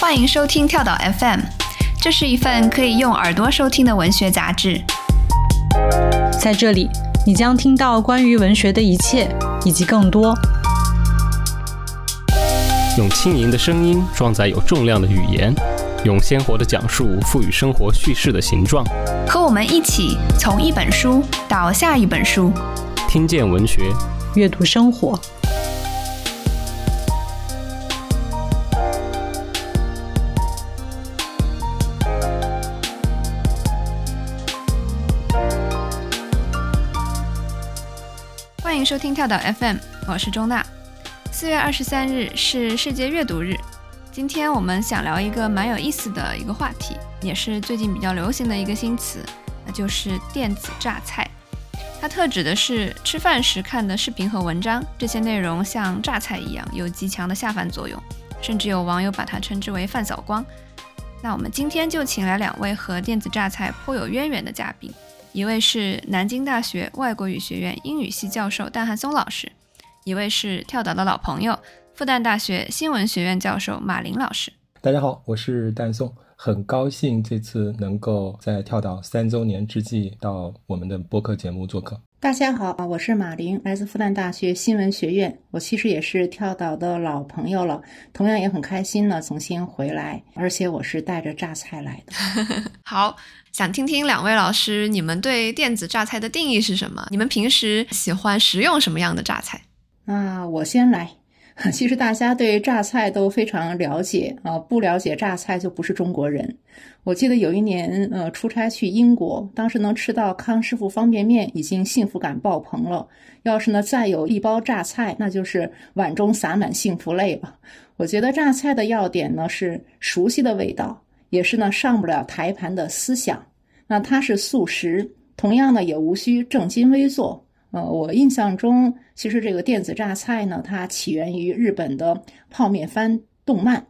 欢迎收听跳岛 FM，这是一份可以用耳朵收听的文学杂志。在这里，你将听到关于文学的一切，以及更多。用轻盈的声音装载有重量的语言，用鲜活的讲述赋予生活叙事的形状。和我们一起从一本书到下一本书，听见文学，阅读生活。欢迎收听跳岛 FM，我是钟娜。四月二十三日是世界阅读日，今天我们想聊一个蛮有意思的一个话题，也是最近比较流行的一个新词，那就是电子榨菜。它特指的是吃饭时看的视频和文章，这些内容像榨菜一样有极强的下饭作用，甚至有网友把它称之为“饭扫光”。那我们今天就请来两位和电子榨菜颇有渊源的嘉宾。一位是南京大学外国语学院英语系教授戴汉松老师，一位是跳岛的老朋友，复旦大学新闻学院教授马林老师。大家好，我是戴颂，很高兴这次能够在跳岛三周年之际到我们的播客节目做客。大家好，我是马林，来自复旦大学新闻学院。我其实也是跳岛的老朋友了，同样也很开心呢，重新回来，而且我是带着榨菜来的。好。想听听两位老师，你们对电子榨菜的定义是什么？你们平时喜欢食用什么样的榨菜？那我先来。其实大家对榨菜都非常了解啊，不了解榨菜就不是中国人。我记得有一年，呃，出差去英国，当时能吃到康师傅方便面，已经幸福感爆棚了。要是呢再有一包榨菜，那就是碗中洒满幸福泪了。我觉得榨菜的要点呢是熟悉的味道。也是呢，上不了台盘的思想。那它是素食，同样呢，也无需正襟危坐。呃，我印象中，其实这个电子榨菜呢，它起源于日本的泡面番动漫。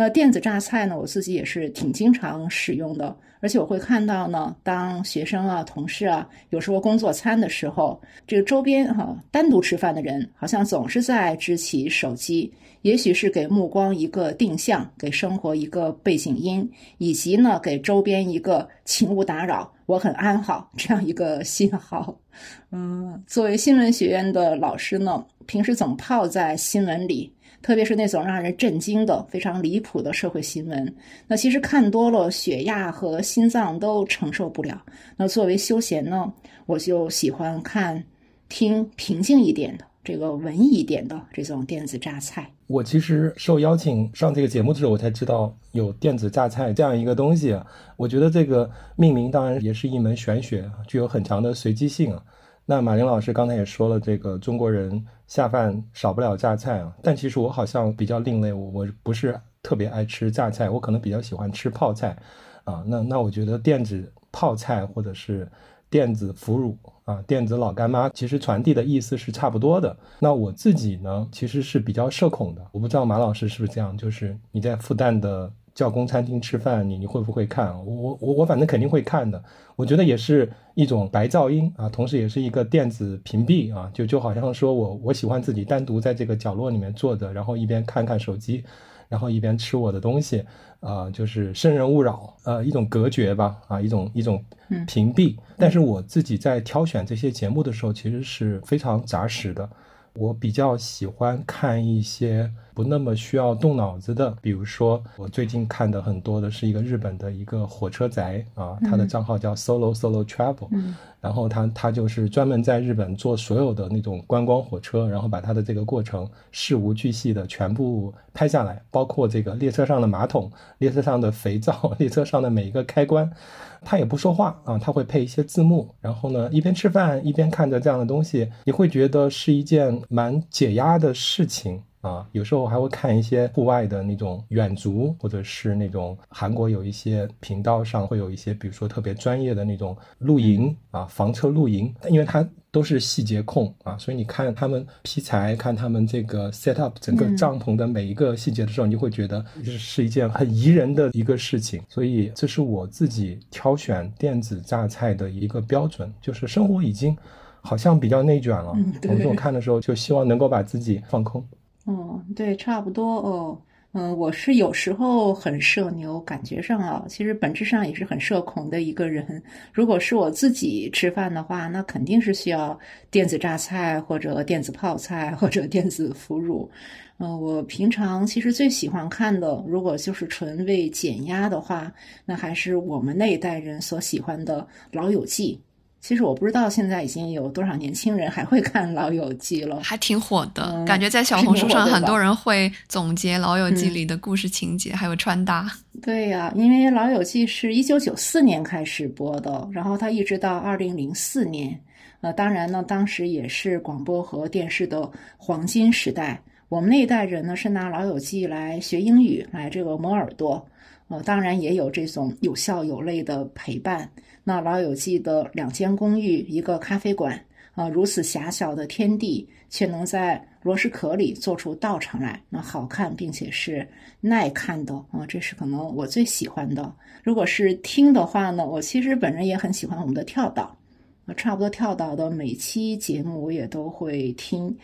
那电子榨菜呢，我自己也是挺经常使用的。而且我会看到呢，当学生啊、同事啊，有时候工作餐的时候，这个周边哈单独吃饭的人，好像总是在支起手机。也许是给目光一个定向，给生活一个背景音，以及呢给周边一个请勿打扰，我很安好这样一个信号。嗯，作为新闻学院的老师呢，平时总泡在新闻里。特别是那种让人震惊的、非常离谱的社会新闻，那其实看多了，血压和心脏都承受不了。那作为休闲呢，我就喜欢看、听平静一点的、这个文艺一点的这种电子榨菜。我其实受邀请上这个节目的时候，我才知道有电子榨菜这样一个东西。我觉得这个命名当然也是一门玄学，具有很强的随机性啊。那马林老师刚才也说了，这个中国人下饭少不了榨菜啊。但其实我好像比较另类，我我不是特别爱吃榨菜，我可能比较喜欢吃泡菜啊。那那我觉得电子泡菜或者是电子腐乳啊，电子老干妈，其实传递的意思是差不多的。那我自己呢，其实是比较社恐的。我不知道马老师是不是这样，就是你在复旦的。教工餐厅吃饭，你你会不会看？我我我反正肯定会看的。我觉得也是一种白噪音啊，同时也是一个电子屏蔽啊，就就好像说我我喜欢自己单独在这个角落里面坐着，然后一边看看手机，然后一边吃我的东西，啊，就是生人勿扰，呃，一种隔绝吧，啊，一种一种屏蔽。但是我自己在挑选这些节目的时候，其实是非常扎实的。我比较喜欢看一些不那么需要动脑子的，比如说我最近看的很多的是一个日本的一个火车宅啊，他的账号叫 Solo Solo Travel，然后他他就是专门在日本做所有的那种观光火车，然后把他的这个过程事无巨细的全部拍下来，包括这个列车上的马桶、列车上的肥皂、列车上的每一个开关。他也不说话啊，他会配一些字幕，然后呢，一边吃饭一边看着这样的东西，你会觉得是一件蛮解压的事情啊。啊，有时候还会看一些户外的那种远足，或者是那种韩国有一些频道上会有一些，比如说特别专业的那种露营啊，房车露营，因为它都是细节控啊，所以你看他们劈柴，看他们这个 set up 整个帐篷的每一个细节的时候，你就会觉得是一件很宜人的一个事情。所以这是我自己挑选电子榨菜的一个标准，就是生活已经。好像比较内卷了。我们这种看的时候，就希望能够把自己放空。哦，对，差不多哦。嗯，我是有时候很社牛，感觉上啊，其实本质上也是很社恐的一个人。如果是我自己吃饭的话，那肯定是需要电子榨菜或者电子泡菜或者电子腐乳。嗯，我平常其实最喜欢看的，如果就是纯为减压的话，那还是我们那一代人所喜欢的《老友记》。其实我不知道现在已经有多少年轻人还会看《老友记》了，还挺火的。感觉在小红书上很多人会总结《老友记》里的故事情节，还有穿搭。对呀，因为《老友记》是一九九四年开始播的，然后它一直到二零零四年。呃，当然呢，当时也是广播和电视的黄金时代。我们那一代人呢，是拿《老友记》来学英语，来这个磨耳朵。呃，当然也有这种有笑有泪的陪伴。那《老友记》的两间公寓，一个咖啡馆，啊，如此狭小的天地，却能在螺蛳壳里做出道场来，那好看并且是耐看的啊，这是可能我最喜欢的。如果是听的话呢，我其实本人也很喜欢我们的跳岛，啊，差不多跳岛的每期节目我也都会听，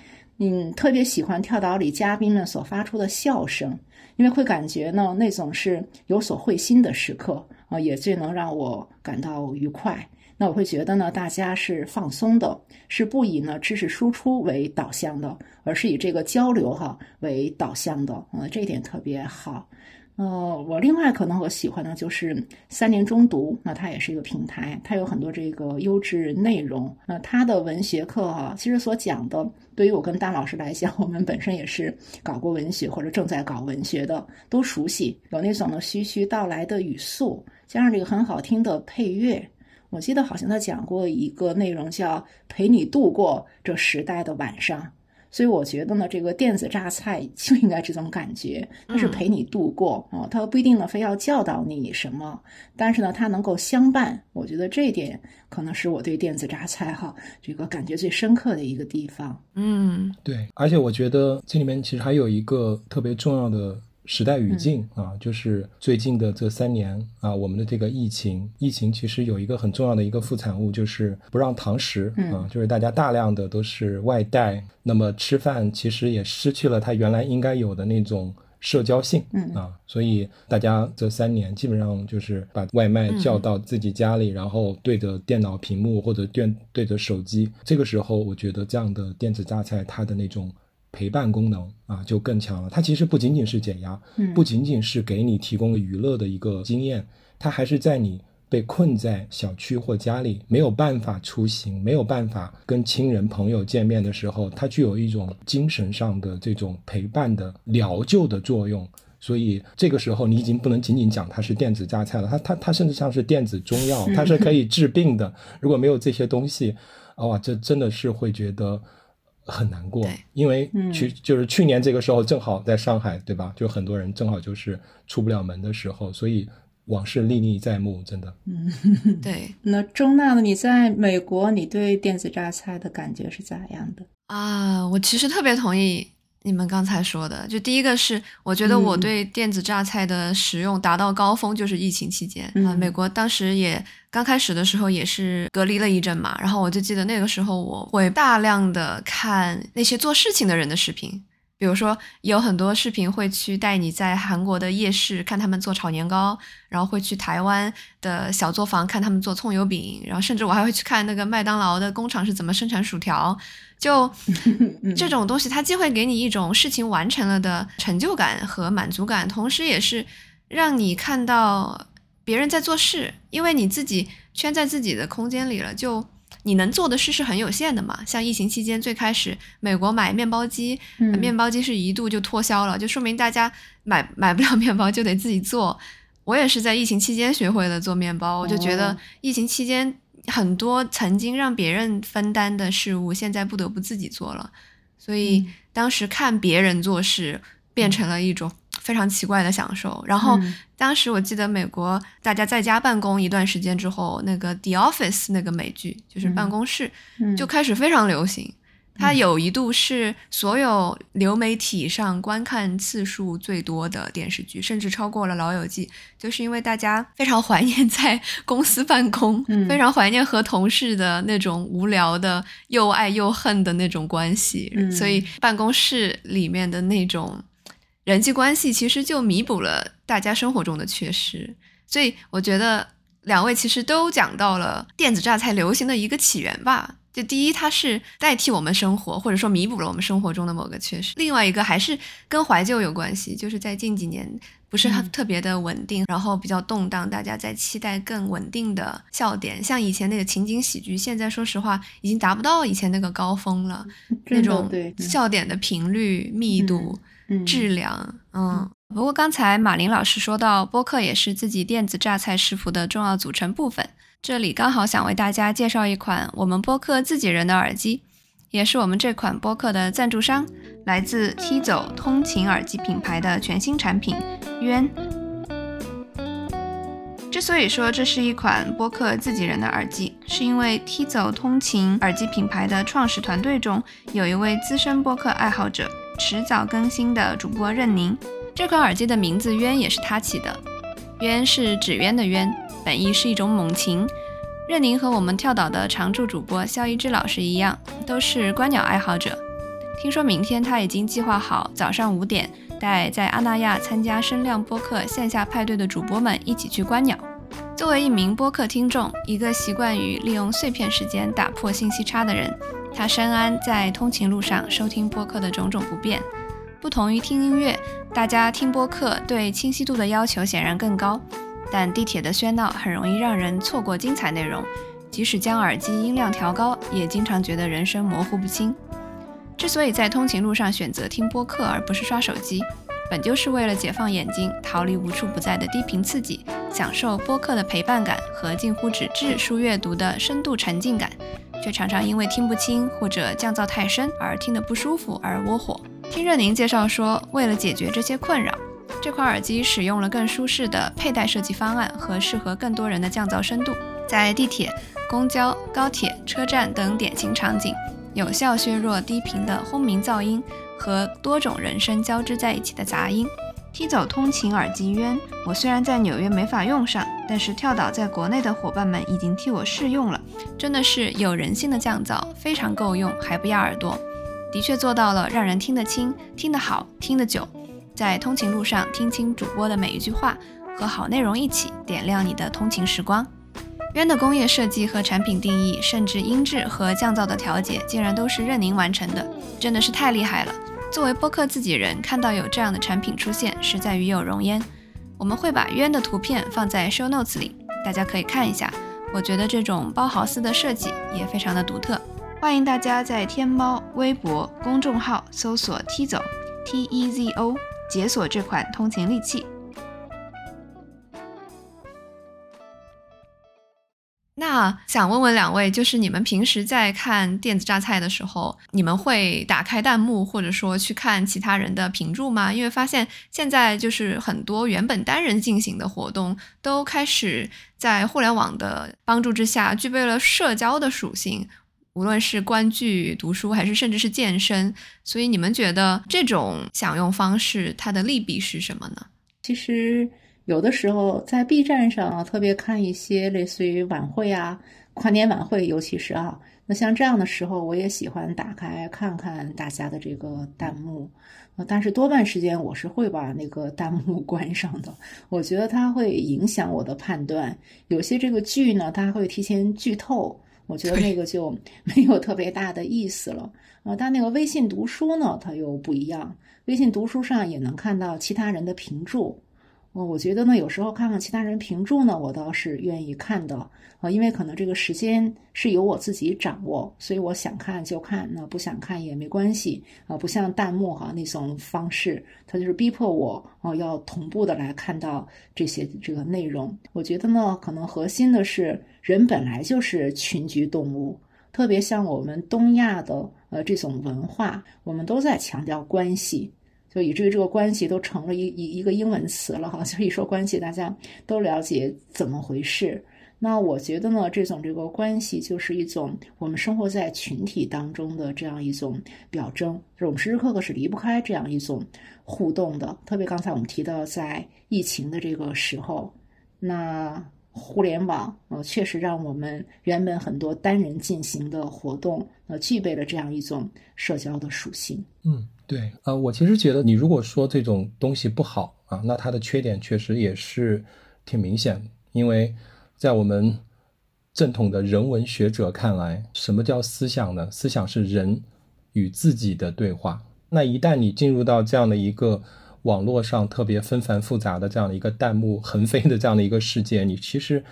嗯，特别喜欢跳岛里嘉宾们所发出的笑声。因为会感觉呢，那种是有所会心的时刻啊，也最能让我感到愉快。那我会觉得呢，大家是放松的，是不以呢知识输出为导向的，而是以这个交流哈为导向的啊，这一点特别好。呃，我另外可能我喜欢的就是三联中读，那它也是一个平台，它有很多这个优质内容。那它的文学课哈，其实所讲的，对于我跟大老师来讲，我们本身也是搞过文学或者正在搞文学的，都熟悉。有那种呢徐徐道来的语速，加上这个很好听的配乐。我记得好像他讲过一个内容叫“陪你度过这时代的晚上”。所以我觉得呢，这个电子榨菜 就应该这种感觉，它是陪你度过啊，它不一定呢非要教导你什么，但是呢，它能够相伴。我觉得这一点可能是我对电子榨菜哈这个感觉最深刻的一个地方。嗯，对，而且我觉得这里面其实还有一个特别重要的。时代语境啊，就是最近的这三年啊，我们的这个疫情，疫情其实有一个很重要的一个副产物，就是不让堂食啊，就是大家大量的都是外带，那么吃饭其实也失去了它原来应该有的那种社交性啊，所以大家这三年基本上就是把外卖叫到自己家里，然后对着电脑屏幕或者对对着手机，这个时候我觉得这样的电子榨菜它的那种。陪伴功能啊，就更强了。它其实不仅仅是减压，不仅仅是给你提供娱乐的一个经验，它还是在你被困在小区或家里，没有办法出行，没有办法跟亲人朋友见面的时候，它具有一种精神上的这种陪伴的疗救的作用。所以这个时候，你已经不能仅仅讲它是电子榨菜了，它它它甚至像是电子中药，它是可以治病的。如果没有这些东西，哇，这真的是会觉得。很难过，因为去就是去年这个时候正好在上海，对吧？就很多人正好就是出不了门的时候，所以往事历历在目，真的。嗯，对。那钟娜呢？你在美国，你对电子榨菜的感觉是咋样的？啊，我其实特别同意。你们刚才说的，就第一个是，我觉得我对电子榨菜的使用达到高峰就是疫情期间啊。美国当时也刚开始的时候也是隔离了一阵嘛，然后我就记得那个时候我会大量的看那些做事情的人的视频。比如说，有很多视频会去带你在韩国的夜市看他们做炒年糕，然后会去台湾的小作坊看他们做葱油饼，然后甚至我还会去看那个麦当劳的工厂是怎么生产薯条。就 这种东西，它既会给你一种事情完成了的成就感和满足感，同时也是让你看到别人在做事，因为你自己圈在自己的空间里了，就。你能做的事是很有限的嘛？像疫情期间最开始，美国买面包机，面包机是一度就脱销了，就说明大家买 买不了面包就得自己做。我也是在疫情期间学会了做面包，我就觉得疫情期间很多曾经让别人分担的事物，现在不得不自己做了。所以当时看别人做事变成了一种非常奇怪的享受。然后当时我记得美国大家在家办公一段时间之后，那个《The Office》那个美剧就是办公室就开始非常流行。它有一度是所有流媒体上观看次数最多的电视剧，甚至超过了《老友记》，就是因为大家非常怀念在公司办公，非常怀念和同事的那种无聊的又爱又恨的那种关系，所以办公室里面的那种人际关系其实就弥补了大家生活中的缺失。所以我觉得两位其实都讲到了电子榨菜流行的一个起源吧。就第一，它是代替我们生活，或者说弥补了我们生活中的某个缺失。另外一个还是跟怀旧有关系，就是在近几年不是特别的稳定，然后比较动荡，大家在期待更稳定的笑点。像以前那个情景喜剧，现在说实话已经达不到以前那个高峰了，那种笑点的频率、密度、质量，嗯。不过刚才马林老师说到，播客也是自己电子榨菜食谱的重要组成部分。这里刚好想为大家介绍一款我们播客自己人的耳机，也是我们这款播客的赞助商，来自 T 走通勤耳机品牌的全新产品渊。之所以说这是一款播客自己人的耳机，是因为 T 走通勤耳机品牌的创始团队中有一位资深播客爱好者，迟早更新的主播任宁。这款耳机的名字渊也是他起的，渊是纸鸢的鸢。本意是一种猛禽。任宁和我们跳岛的常驻主播肖一之老师一样，都是观鸟爱好者。听说明天他已经计划好早上五点带在阿那亚参加声量播客线下派对的主播们一起去观鸟。作为一名播客听众，一个习惯于利用碎片时间打破信息差的人，他深谙在通勤路上收听播客的种种不便。不同于听音乐，大家听播客对清晰度的要求显然更高。但地铁的喧闹很容易让人错过精彩内容，即使将耳机音量调高，也经常觉得人声模糊不清。之所以在通勤路上选择听播客而不是刷手机，本就是为了解放眼睛，逃离无处不在的低频刺激，享受播客的陪伴感和近乎纸质书阅读的深度沉浸感，却常常因为听不清或者降噪太深而听得不舒服而窝火。听任宁介绍说，为了解决这些困扰。这款耳机使用了更舒适的佩戴设计方案和适合更多人的降噪深度，在地铁、公交、高铁、车站等典型场景，有效削弱低频的轰鸣噪音和多种人声交织在一起的杂音。踢走通勤耳机渊，我虽然在纽约没法用上，但是跳岛在国内的伙伴们已经替我试用了，真的是有人性的降噪，非常够用，还不压耳朵，的确做到了让人听得清、听得好、听得久。在通勤路上听清主播的每一句话，和好内容一起点亮你的通勤时光。渊的工业设计和产品定义，甚至音质和降噪的调节，竟然都是任您完成的，真的是太厉害了。作为播客自己人，看到有这样的产品出现，实在与有荣焉。我们会把渊的图片放在 show notes 里，大家可以看一下。我觉得这种包豪斯的设计也非常的独特。欢迎大家在天猫、微博、公众号搜索 T 走 T E Z O。解锁这款通勤利器。那想问问两位，就是你们平时在看电子榨菜的时候，你们会打开弹幕，或者说去看其他人的评注吗？因为发现现在就是很多原本单人进行的活动，都开始在互联网的帮助之下，具备了社交的属性。无论是观剧、读书，还是甚至是健身，所以你们觉得这种享用方式它的利弊是什么呢？其实有的时候在 B 站上啊，特别看一些类似于晚会啊、跨年晚会，尤其是啊，那像这样的时候，我也喜欢打开看看大家的这个弹幕，但是多半时间我是会把那个弹幕 关上的，我觉得它会影响我的判断。有些这个剧呢，它会提前剧透。我觉得那个就没有特别大的意思了啊！但那个微信读书呢，它又不一样。微信读书上也能看到其他人的评注。哦，我觉得呢，有时候看看其他人评注呢，我倒是愿意看的啊，因为可能这个时间是由我自己掌握，所以我想看就看，那不想看也没关系啊。不像弹幕哈那种方式，它就是逼迫我哦要同步的来看到这些这个内容。我觉得呢，可能核心的是人本来就是群居动物，特别像我们东亚的呃这种文化，我们都在强调关系，就以至于这个关系都成了一一一个英文词了哈。就一说关系，大家都了解怎么回事。那我觉得呢，这种这个关系就是一种我们生活在群体当中的这样一种表征，就是我们时时刻刻是离不开这样一种互动的。特别刚才我们提到，在疫情的这个时候，那互联网呃确实让我们原本很多单人进行的活动呃具备了这样一种社交的属性。嗯，对，呃，我其实觉得你如果说这种东西不好啊，那它的缺点确实也是挺明显，因为。在我们正统的人文学者看来，什么叫思想呢？思想是人与自己的对话。那一旦你进入到这样的一个网络上特别纷繁复杂的这样的一个弹幕横飞的这样的一个世界，你其实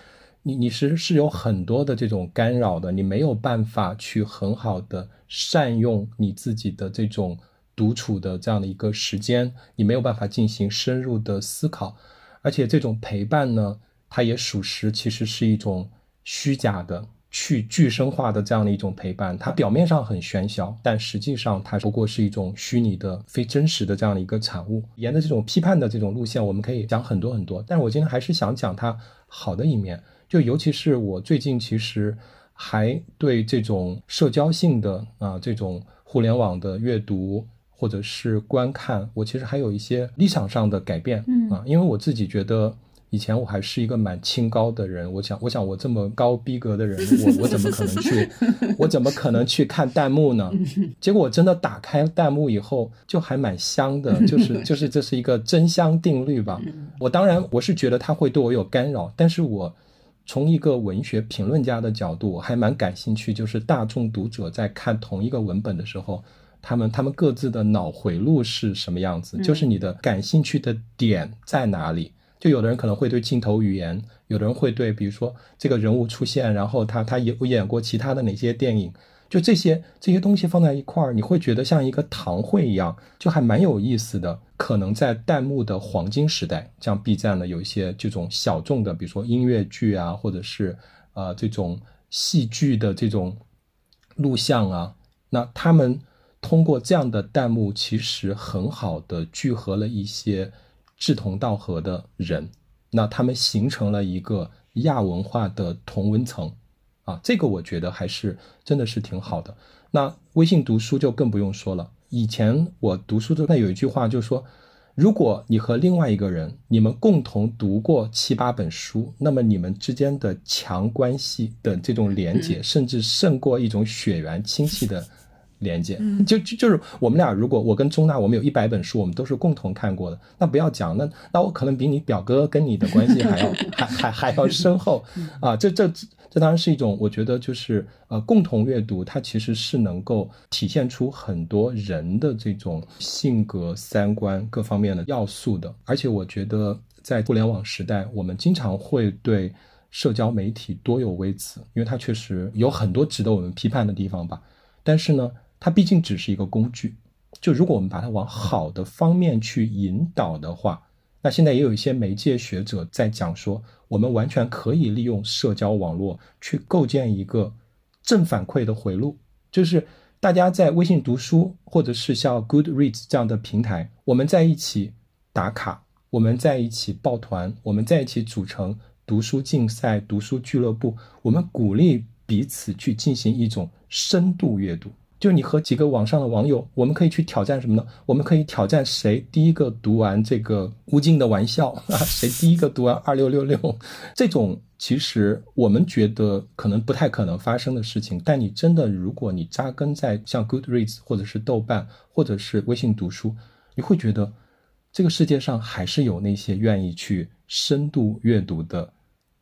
你你是是有很多的这种干扰的，你没有办法去很好的善用你自己的这种独处的这样的一个时间，你没有办法进行深入的思考，而且这种陪伴呢？它也属实，其实是一种虚假的、去具身化的这样的一种陪伴。它表面上很喧嚣，但实际上它不过是一种虚拟的、非真实的这样的一个产物。沿着这种批判的这种路线，我们可以讲很多很多。但是我今天还是想讲它好的一面，就尤其是我最近其实还对这种社交性的啊这种互联网的阅读或者是观看，我其实还有一些立场上的改变。嗯啊，因为我自己觉得。以前我还是一个蛮清高的人，我想，我想我这么高逼格的人，我我怎么可能去，我怎么可能去看弹幕呢？结果我真的打开弹幕以后，就还蛮香的，就是就是这是一个真香定律吧。我当然我是觉得它会对我有干扰，但是我从一个文学评论家的角度，我还蛮感兴趣，就是大众读者在看同一个文本的时候，他们他们各自的脑回路是什么样子，就是你的感兴趣的点在哪里。就有的人可能会对镜头语言，有的人会对，比如说这个人物出现，然后他他有演过其他的哪些电影，就这些这些东西放在一块儿，你会觉得像一个堂会一样，就还蛮有意思的。可能在弹幕的黄金时代，像 B 站的有一些这种小众的，比如说音乐剧啊，或者是呃这种戏剧的这种录像啊，那他们通过这样的弹幕，其实很好的聚合了一些。志同道合的人，那他们形成了一个亚文化的同温层，啊，这个我觉得还是真的是挺好的。那微信读书就更不用说了。以前我读书的那有一句话，就是说，如果你和另外一个人，你们共同读过七八本书，那么你们之间的强关系的这种连接，甚至胜过一种血缘亲戚的。连接，就就就是我们俩，如果我跟钟娜，我们有一百本书，我们都是共同看过的，那不要讲，那那我可能比你表哥跟你的关系还要 还还还要深厚 啊！这这这当然是一种，我觉得就是呃，共同阅读，它其实是能够体现出很多人的这种性格、三观各方面的要素的。而且我觉得在互联网时代，我们经常会对社交媒体多有微词，因为它确实有很多值得我们批判的地方吧。但是呢。它毕竟只是一个工具，就如果我们把它往好的方面去引导的话，那现在也有一些媒介学者在讲说，我们完全可以利用社交网络去构建一个正反馈的回路，就是大家在微信读书或者是像 Goodreads 这样的平台，我们在一起打卡，我们在一起抱团，我们在一起组成读书竞赛、读书俱乐部，我们鼓励彼此去进行一种深度阅读。就你和几个网上的网友，我们可以去挑战什么呢？我们可以挑战谁第一个读完这个吴京的玩笑啊？谁第一个读完二六六六？这种其实我们觉得可能不太可能发生的事情，但你真的，如果你扎根在像 Goodreads 或者是豆瓣或者是微信读书，你会觉得这个世界上还是有那些愿意去深度阅读的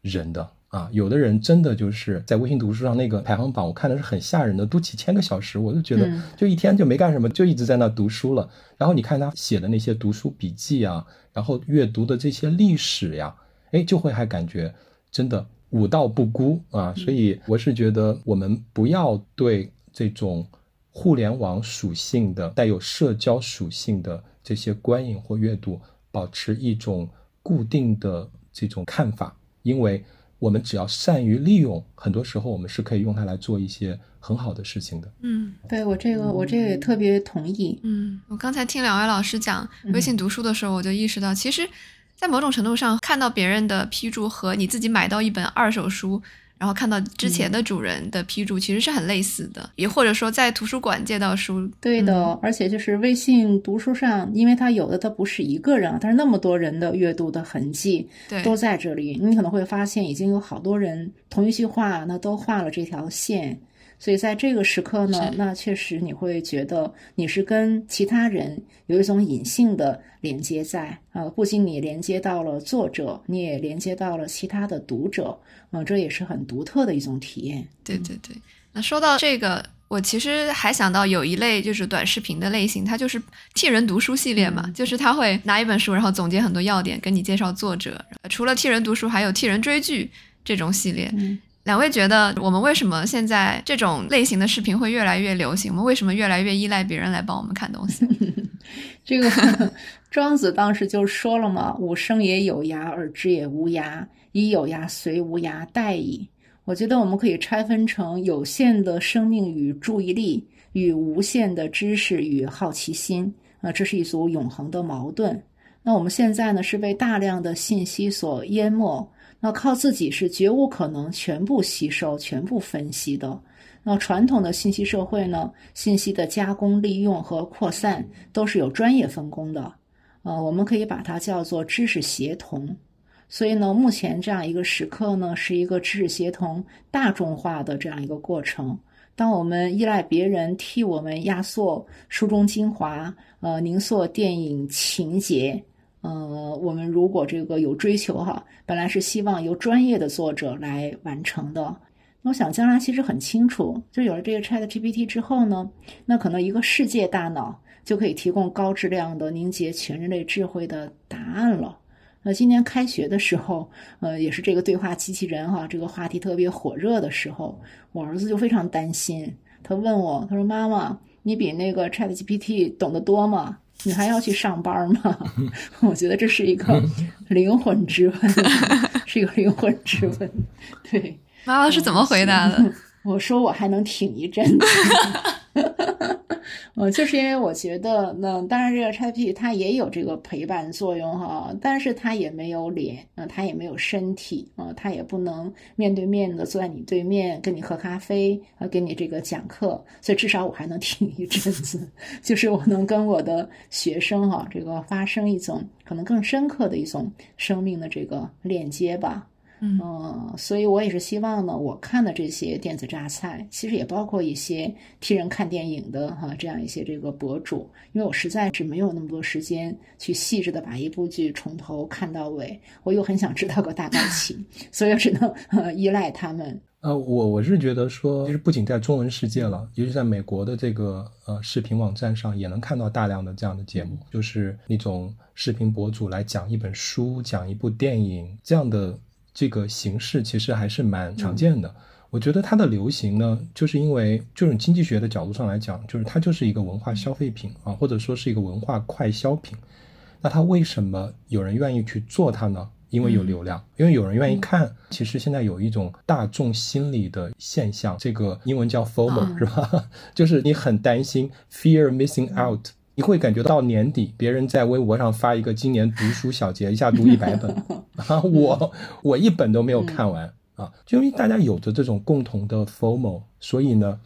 人的。啊，有的人真的就是在微信读书上那个排行榜，我看的是很吓人的，读几千个小时，我就觉得就一天就没干什么，就一直在那读书了。然后你看他写的那些读书笔记啊，然后阅读的这些历史呀，哎，就会还感觉真的武道不孤啊。所以我是觉得我们不要对这种互联网属性的、带有社交属性的这些观影或阅读保持一种固定的这种看法，因为。我们只要善于利用，很多时候我们是可以用它来做一些很好的事情的。嗯对我这个我这个也特别同意。嗯，我刚才听两位老师讲微信读书的时候，我就意识到，其实，在某种程度上，看到别人的批注和你自己买到一本二手书。然后看到之前的主人的批注，其实是很类似的，也或者说在图书馆借到书，对的，而且就是微信读书上，因为它有的它不是一个人，但是那么多人的阅读的痕迹对，都在这里，你可能会发现已经有好多人同一句话那都画了这条线，所以在这个时刻呢，那确实你会觉得你是跟其他人有一种隐性的连接在，呃，不仅你连接到了作者，你也连接到了其他的读者，嗯、这也是很独特的一种体验。对对对。那说到这个，我其实还想到有一类就是短视频的类型，它就是替人读书系列嘛，嗯就是他会拿一本书，然后总结很多要点，跟你介绍作者。除了替人读书，还有替人追剧这种系列。嗯两位觉得我们为什么现在这种类型的视频会越来越流行？我们为什么越来越依赖别人来帮我们看东西？这个 庄子当时就说了嘛：“吾生也有涯，而知也无涯。以有涯随无涯，殆矣。”我觉得我们可以拆分成有限的生命与注意力，与无限的知识与好奇心。啊，这是一组永恒的矛盾。那我们现在呢，是被大量的信息所淹没，那靠自己是绝无可能全部吸收、全部分析的。那传统的信息社会呢，信息的加工、利用和扩散都是有专业分工的，呃，我们可以把它叫做知识协同。所以呢，目前这样一个时刻呢，是一个知识协同大众化的这样一个过程。当我们依赖别人替我们压缩书中精华，呃，凝缩电影情节，呃，我们如果这个有追求哈，本来是希望由专业的作者来完成的。那我想将来其实很清楚，就有了这个 Chat GPT 之后呢，那可能一个世界大脑就可以提供高质量的凝结全人类智慧的答案了。那今年开学的时候，呃，也是这个对话机器人哈这个话题特别火热的时候，我儿子就非常担心，他问我，他说：“妈妈，你比那个 Chat GPT 懂得多吗？你还要去上班吗？” 我觉得这是一个 灵魂之问，是一个灵魂之问，对。妈妈是怎么回答的？我说我还能挺一阵子。呃，就是因为我觉得，那当然这个 ChatGPT 它也有这个陪伴作用哈，但是它也没有脸，嗯、呃，它也没有身体，啊、呃，它也不能面对面的坐在你对面跟你喝咖啡，呃，给你这个讲课，所以至少我还能听一阵子，就是我能跟我的学生哈，这个发生一种可能更深刻的一种生命的这个链接吧。嗯呃，所以我也是希望呢，我看的这些电子榨菜，其实也包括一些替人看电影的哈，这样一些这个博主，因为我实在是没有那么多时间去细致的把一部剧从头看到尾，我又很想知道个大概情，所以我只能呃依赖他们。呃，我我是觉得说，其实不仅在中文世界了，尤其在美国的这个呃视频网站上，也能看到大量的这样的节目，就是那种视频博主来讲一本书、讲一部电影这样的。这个形式其实还是蛮常见的。嗯、我觉得它的流行呢，就是因为这种经济学的角度上来讲，就是它就是一个文化消费品啊，或者说是一个文化快消品。那它为什么有人愿意去做它呢？因为有流量，因为有人愿意看。嗯、其实现在有一种大众心理的现象，这个英文叫 FOMO，、嗯、是吧？就是你很担心 fear missing out。你会感觉到年底别人在微博上发一个今年读书小结，一下读一百本 啊，我我一本都没有看完啊，就因为大家有着这种共同的 FOMO，所以呢，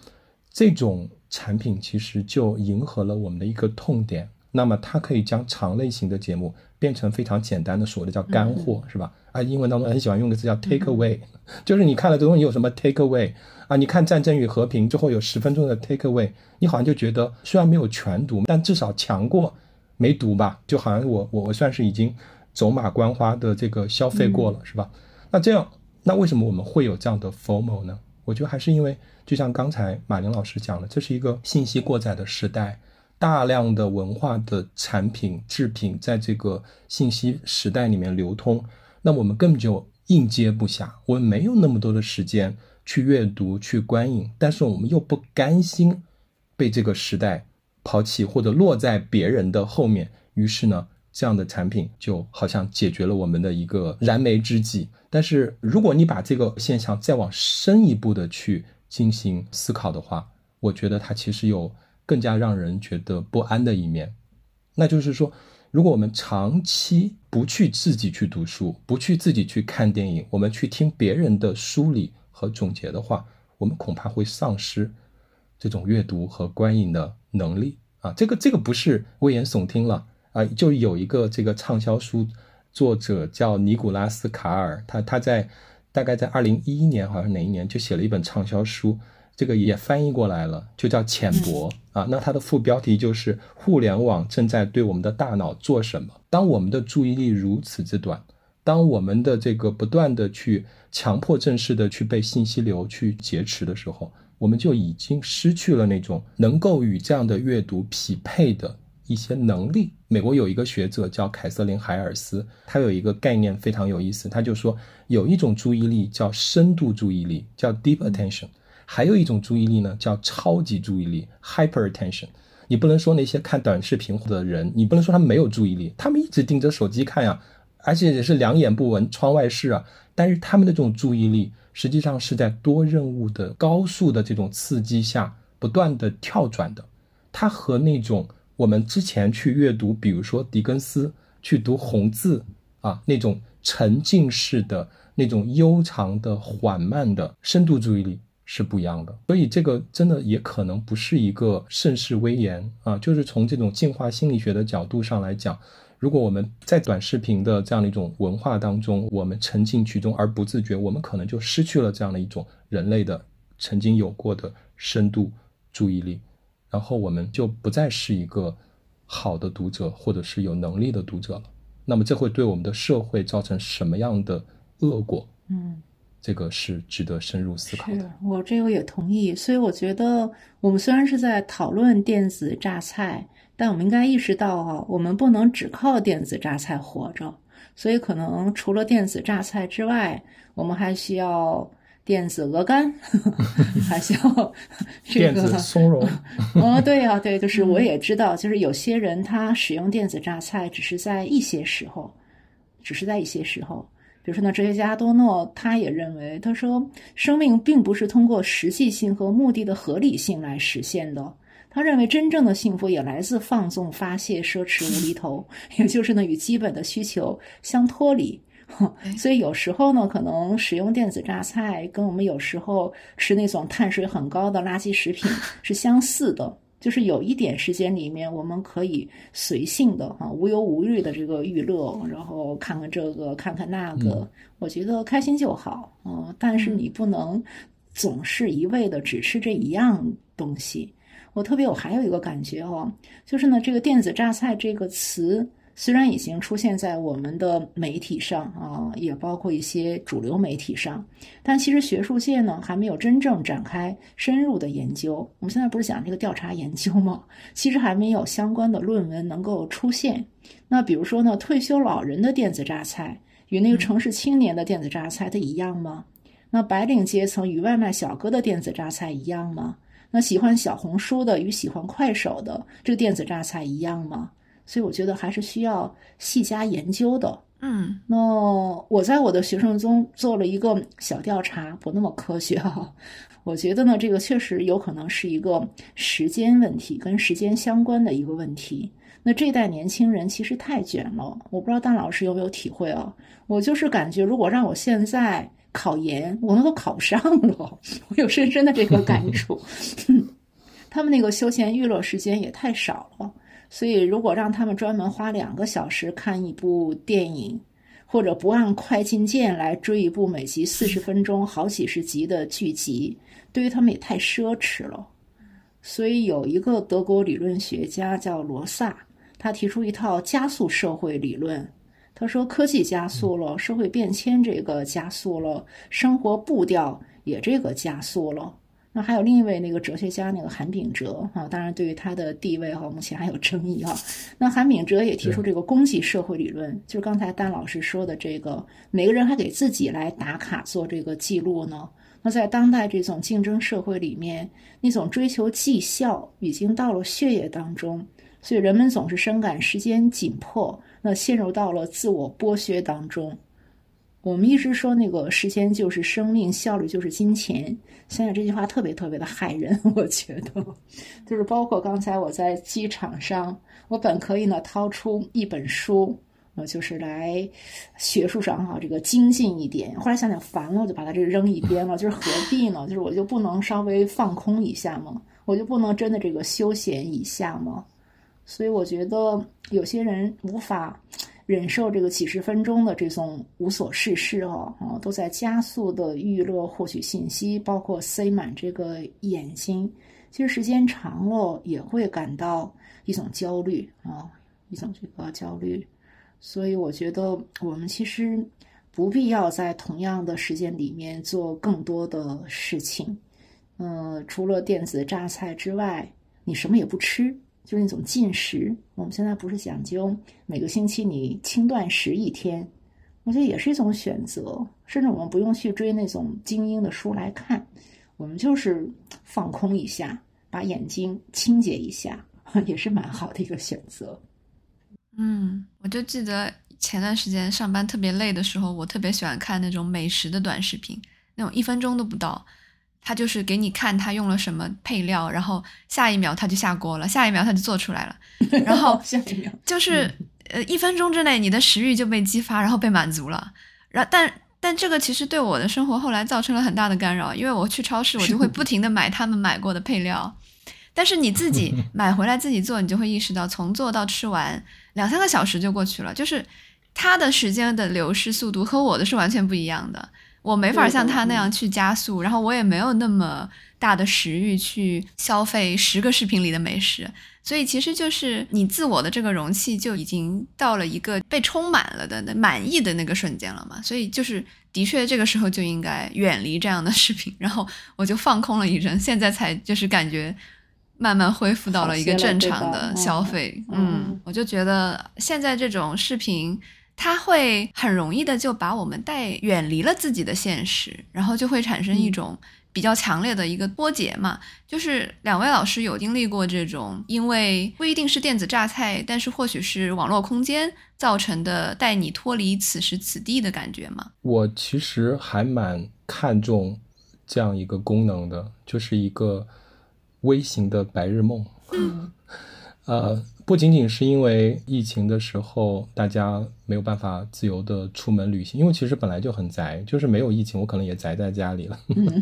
这种产品其实就迎合了我们的一个痛点。那么它可以将长类型的节目变成非常简单的，所谓的叫干货，是吧？啊，英文当中很喜欢用个词叫 take away，就是你看了这东西有什么 take away 啊？你看《战争与和平》之后有十分钟的 take away，你好像就觉得虽然没有全读，但至少强过没读吧？就好像我我我算是已经走马观花的这个消费过了，是吧？那这样，那为什么我们会有这样的 formal 呢？我觉得还是因为，就像刚才马林老师讲的，这是一个信息过载的时代。大量的文化的产品制品在这个信息时代里面流通，那我们根本就应接不暇，我们没有那么多的时间去阅读、去观影，但是我们又不甘心被这个时代抛弃或者落在别人的后面，于是呢，这样的产品就好像解决了我们的一个燃眉之急。但是如果你把这个现象再往深一步的去进行思考的话，我觉得它其实有更加让人觉得不安的一面，那就是说，如果我们长期不去自己去读书，不去自己去看电影，我们去听别人的梳理和总结的话，我们恐怕会丧失这种阅读和观影的能力啊！这个这个不是危言耸听了啊！就有一个这个畅销书。作者叫尼古拉斯卡尔，他他在大概在二零一一年，好像哪一年就写了一本畅销书，这个也翻译过来了，就叫《浅薄》啊。那它的副标题就是“互联网正在对我们的大脑做什么”。当我们的注意力如此之短，当我们的这个不断的去强迫症式的去被信息流去劫持的时候，我们就已经失去了那种能够与这样的阅读匹配的。一些能力，美国有一个学者叫凯瑟琳·海尔斯，他有一个概念非常有意思，他就说有一种注意力叫深度注意力，叫 deep attention，还有一种注意力呢叫超级注意力 hyper attention。你不能说那些看短视频的人，你不能说他没有注意力，他们一直盯着手机看呀，而且也是两眼不闻窗外事啊。但是他们的这种注意力，实际上是在多任务的高速的这种刺激下不断的跳转的，它和那种。我们之前去阅读，比如说狄更斯，去读红字啊，那种沉浸式的、那种悠长的、缓慢的深度注意力是不一样的。所以这个真的也可能不是一个盛世威严啊，就是从这种进化心理学的角度上来讲，如果我们在短视频的这样的一种文化当中，我们沉浸其中而不自觉，我们可能就失去了这样的一种人类的曾经有过的深度注意力。然后我们就不再是一个好的读者，或者是有能力的读者了。那么这会对我们的社会造成什么样的恶果？嗯，这个是值得深入思考的。我这个也同意。所以我觉得，我们虽然是在讨论电子榨菜，但我们应该意识到啊，我们不能只靠电子榨菜活着。所以可能除了电子榨菜之外，我们还需要。电子鹅肝，还需要 这个松茸。哦，对呀，对，就是我也知道，就是有些人他使用电子榨菜，只是在一些时候，只是在一些时候。比如说呢，哲学家多诺他也认为，他说生命并不是通过实际性和目的的合理性来实现的。他认为真正的幸福也来自放纵、发泄、奢侈、无厘头，也就是呢与基本的需求相脱离。所以有时候呢，可能使用电子榨菜跟我们有时候吃那种碳水很高的垃圾食品是相似的，就是有一点时间里面我们可以随性的哈无忧无虑的这个娱乐，然后看看这个看看那个，我觉得开心就好嗯，但是你不能总是一味的只吃这一样东西。我特别我还有一个感觉哦，就是呢这个电子榨菜这个词。虽然已经出现在我们的媒体上啊，也包括一些主流媒体上，但其实学术界呢还没有真正展开深入的研究。我们现在不是讲这个调查研究吗？其实还没有相关的论文能够出现。那比如说呢，退休老人的电子榨菜与那个城市青年的电子榨菜它一样吗？那白领阶层与外卖小哥的电子榨菜一样吗？那喜欢小红书的与喜欢快手的这个电子榨菜一样吗？所以我觉得还是需要细加研究的。嗯，那我在我的学生中做了一个小调查，不那么科学哈。我觉得呢，这个确实有可能是一个时间问题，跟时间相关的一个问题。那这代年轻人其实太卷了，我不知道大老师有没有体会啊？我就是感觉，如果让我现在考研，我们都考不上了。我有深深的这个感触。他们那个休闲娱乐时间也太少了。所以，如果让他们专门花两个小时看一部电影，或者不按快进键来追一部每集四十分钟、好几十集的剧集，对于他们也太奢侈了。所以，有一个德国理论学家叫罗萨，他提出一套加速社会理论。他说，科技加速了，社会变迁这个加速了，生活步调也这个加速了。那还有另一位那个哲学家，那个韩炳哲啊，当然对于他的地位哈，目前还有争议哈。那韩炳哲也提出这个供给社会理论，就是刚才丹老师说的这个，每个人还给自己来打卡做这个记录呢。那在当代这种竞争社会里面，那种追求绩效已经到了血液当中，所以人们总是深感时间紧迫，那陷入到了自我剥削当中。我们一直说那个时间就是生命，效率就是金钱。想想这句话特别特别的害人，我觉得，就是包括刚才我在机场上，我本可以呢掏出一本书，呃，就是来学术上哈这个精进一点。后来想想烦了，我就把它这扔一边了。就是何必呢？就是我就不能稍微放空一下吗？我就不能真的这个休闲一下吗？所以我觉得有些人无法。忍受这个几十分钟的这种无所事事哦，啊，都在加速的娱乐获取信息，包括塞满这个眼睛。其实时间长了也会感到一种焦虑啊，一种这个焦虑。所以我觉得我们其实不必要在同样的时间里面做更多的事情。嗯，除了电子榨菜之外，你什么也不吃。就是那种进食，我们现在不是讲究每个星期你轻断食一天，我觉得也是一种选择。甚至我们不用去追那种精英的书来看，我们就是放空一下，把眼睛清洁一下，也是蛮好的一个选择。嗯，我就记得前段时间上班特别累的时候，我特别喜欢看那种美食的短视频，那种一分钟都不到。他就是给你看他用了什么配料，然后下一秒他就下锅了，下一秒他就做出来了，然后下一秒就是呃一分钟之内你的食欲就被激发，然后被满足了。然但但这个其实对我的生活后来造成了很大的干扰，因为我去超市我就会不停的买他们买过的配料，但是你自己 买回来自己做，你就会意识到从做到吃完两三个小时就过去了，就是他的时间的流失速度和我的是完全不一样的。我没法像他那样去加速，然后我也没有那么大的食欲去消费十个视频里的美食，所以其实就是你自我的这个容器就已经到了一个被充满了的那满意的那个瞬间了嘛，所以就是的确这个时候就应该远离这样的视频，然后我就放空了一阵，现在才就是感觉慢慢恢复到了一个正常的消费，嗯，我就觉得现在这种视频。它会很容易的就把我们带远离了自己的现实，然后就会产生一种比较强烈的一个脱节嘛。就是两位老师有经历过这种，因为不一定是电子榨菜，但是或许是网络空间造成的带你脱离此时此地的感觉吗？我其实还蛮看重这样一个功能的，就是一个微型的白日梦。嗯，呃。不仅仅是因为疫情的时候，大家没有办法自由的出门旅行，因为其实本来就很宅，就是没有疫情，我可能也宅在家里了。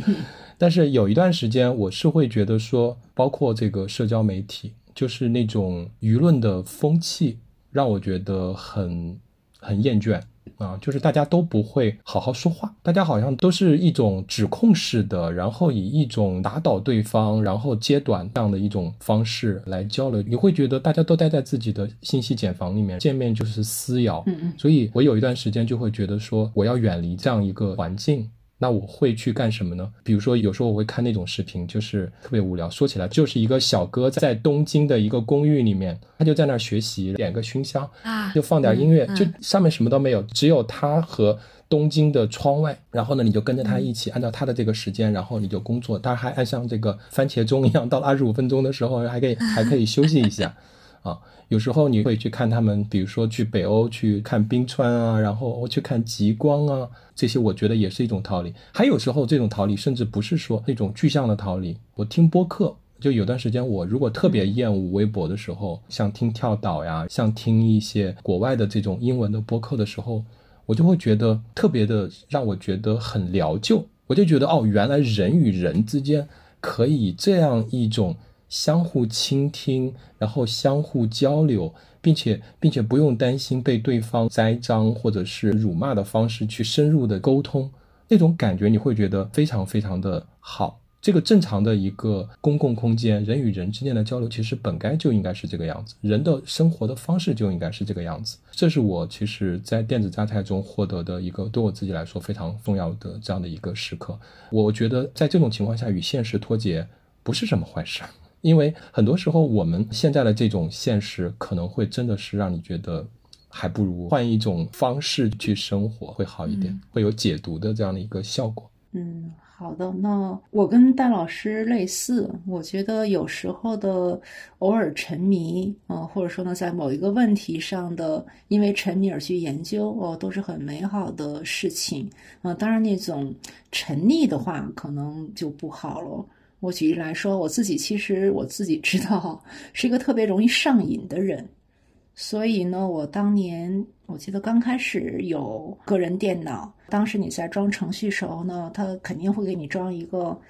但是有一段时间，我是会觉得说，包括这个社交媒体，就是那种舆论的风气，让我觉得很很厌倦。啊，就是大家都不会好好说话，大家好像都是一种指控式的，然后以一种打倒对方，然后揭短这样的一种方式来交流。你会觉得大家都待在自己的信息茧房里面，见面就是撕咬。嗯嗯。所以我有一段时间就会觉得说，我要远离这样一个环境。那我会去干什么呢？比如说，有时候我会看那种视频，就是特别无聊。说起来，就是一个小哥在东京的一个公寓里面，他就在那儿学习，点个熏香啊，就放点音乐，就上面什么都没有，只有他和东京的窗外。然后呢，你就跟着他一起，按照他的这个时间，然后你就工作。他还按像这个番茄钟一样，到了二十五分钟的时候，还可以还可以休息一下 啊。有时候你会去看他们，比如说去北欧去看冰川啊，然后去看极光啊，这些我觉得也是一种逃离。还有时候这种逃离甚至不是说那种具象的逃离。我听播客，就有段时间我如果特别厌恶微博的时候，像听跳岛呀，像听一些国外的这种英文的播客的时候，我就会觉得特别的让我觉得很疗救。我就觉得哦，原来人与人之间可以这样一种。相互倾听，然后相互交流，并且并且不用担心被对方栽赃或者是辱骂的方式去深入的沟通，那种感觉你会觉得非常非常的好。这个正常的一个公共空间，人与人之间的交流，其实本该就应该是这个样子，人的生活的方式就应该是这个样子。这是我其实在电子榨菜中获得的一个对我自己来说非常重要的这样的一个时刻。我觉得在这种情况下与现实脱节不是什么坏事。因为很多时候，我们现在的这种现实可能会真的是让你觉得，还不如换一种方式去生活会好一点，会有解读的这样的一个效果。嗯。好的，那我跟戴老师类似，我觉得有时候的偶尔沉迷啊、呃，或者说呢，在某一个问题上的因为沉迷而去研究哦，都是很美好的事情啊、呃。当然，那种沉溺的话，可能就不好了。我举例来说，我自己其实我自己知道是一个特别容易上瘾的人。所以呢，我当年我记得刚开始有个人电脑，当时你在装程序时候呢，它肯定会给你装一个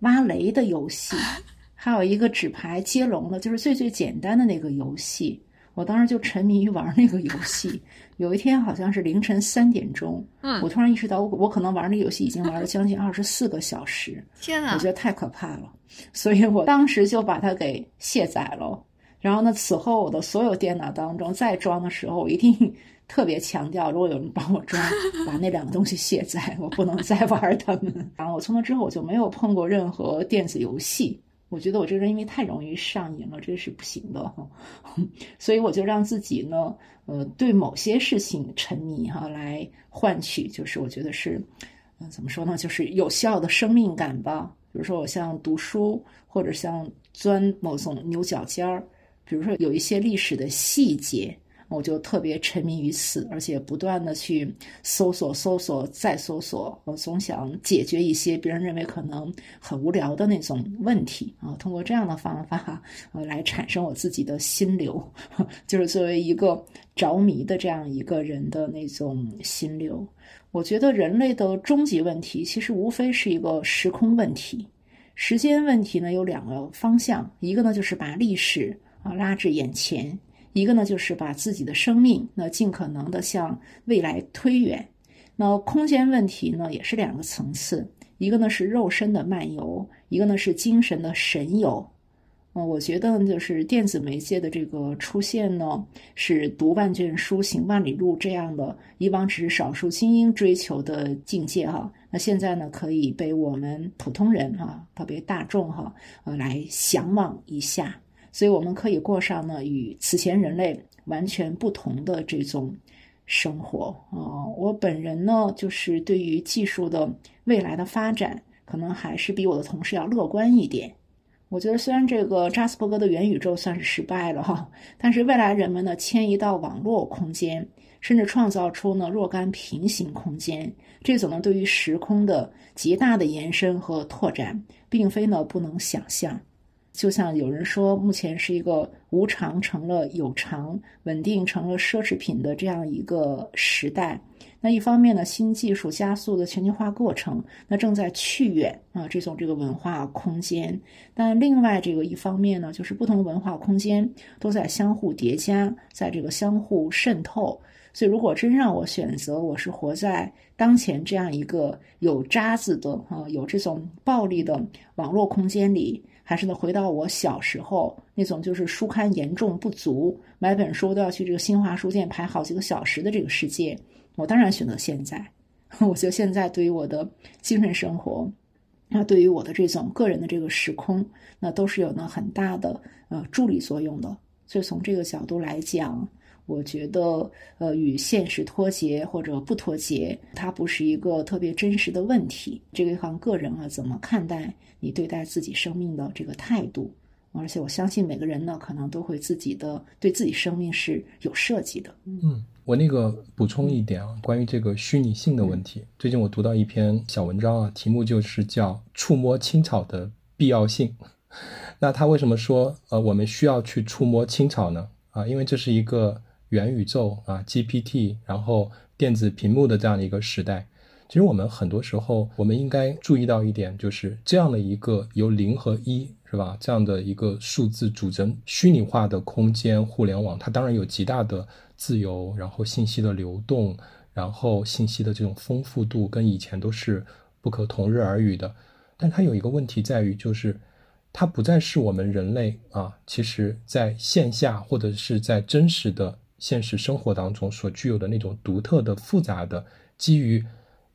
挖雷的游戏，还有一个纸牌接龙的，就是最最简单的那个游戏。我当时就沉迷于玩那个游戏。有一天好像是凌晨三点钟，嗯，我突然意识到我我可能玩那个游戏已经玩了将近二十四个小时，天哪！我觉得太可怕了，所以我当时就把它给卸载了。然后呢，此后我的所有电脑当中再装的时候，我一定 特别强调，如果有人帮我装，把那两个东西卸载，我不能再玩它们。然后我从那之后我就没有碰过任何电子游戏。我觉得我这个人因为太容易上瘾了，这个是不行的，所以我就让自己呢，呃，对某些事情沉迷哈，来换取就是我觉得是，嗯、怎么说呢，就是有效的生命感吧。比如说我像读书，或者像钻某种牛角尖儿。比如说有一些历史的细节，我就特别沉迷于此，而且不断的去搜索、搜索再搜索，我总想解决一些别人认为可能很无聊的那种问题啊。通过这样的方法，呃，来产生我自己的心流，就是作为一个着迷的这样一个人的那种心流。我觉得人类的终极问题其实无非是一个时空问题，时间问题呢有两个方向，一个呢就是把历史。啊，拉至眼前，一个呢就是把自己的生命那尽可能的向未来推远。那空间问题呢也是两个层次，一个呢是肉身的漫游，一个呢是精神的神游。嗯，我觉得就是电子媒介的这个出现呢，是读万卷书行万里路这样的，以往只是少数精英追求的境界哈。那现在呢，可以被我们普通人哈，特别大众哈，呃，来向往一下。所以我们可以过上呢与此前人类完全不同的这种生活啊、我本人呢，就是对于技术的未来的发展，可能还是比我的同事要乐观一点。我觉得虽然这个扎斯伯格的元宇宙算是失败了哈，但是未来人们呢迁移到网络空间，甚至创造出呢若干平行空间，这种呢对于时空的极大的延伸和拓展，并非呢不能想象。就像有人说，目前是一个无常成了有常，稳定成了奢侈品的这样一个时代。那一方面呢，新技术加速的全球化过程，那正在去远啊这种这个文化空间。但另外这个一方面呢，就是不同文化空间都在相互叠加，在这个相互渗透。所以，如果真让我选择，我是活在当前这样一个有渣子的啊，有这种暴力的网络空间里。还是呢，回到我小时候那种就是书刊严重不足，买本书都要去这个新华书店排好几个小时的这个世界，我当然选择现在。我觉得现在对于我的精神生活，那对于我的这种个人的这个时空，那都是有呢很大的呃助力作用的。所以从这个角度来讲，我觉得呃与现实脱节或者不脱节，它不是一个特别真实的问题。这个看个人啊怎么看待你对待自己生命的这个态度。而且我相信每个人呢，可能都会自己的对自己生命是有设计的。嗯，我那个补充一点啊，关于这个虚拟性的问题。最近我读到一篇小文章啊，题目就是叫“触摸青草的必要性”。那他为什么说呃我们需要去触摸青草呢？啊，因为这是一个元宇宙啊，GPT，然后电子屏幕的这样的一个时代。其实我们很多时候，我们应该注意到一点，就是这样的一个由零和一，是吧？这样的一个数字组成虚拟化的空间，互联网，它当然有极大的自由，然后信息的流动，然后信息的这种丰富度跟以前都是不可同日而语的。但它有一个问题在于，就是它不再是我们人类啊，其实在线下或者是在真实的现实生活当中所具有的那种独特的、复杂的基于。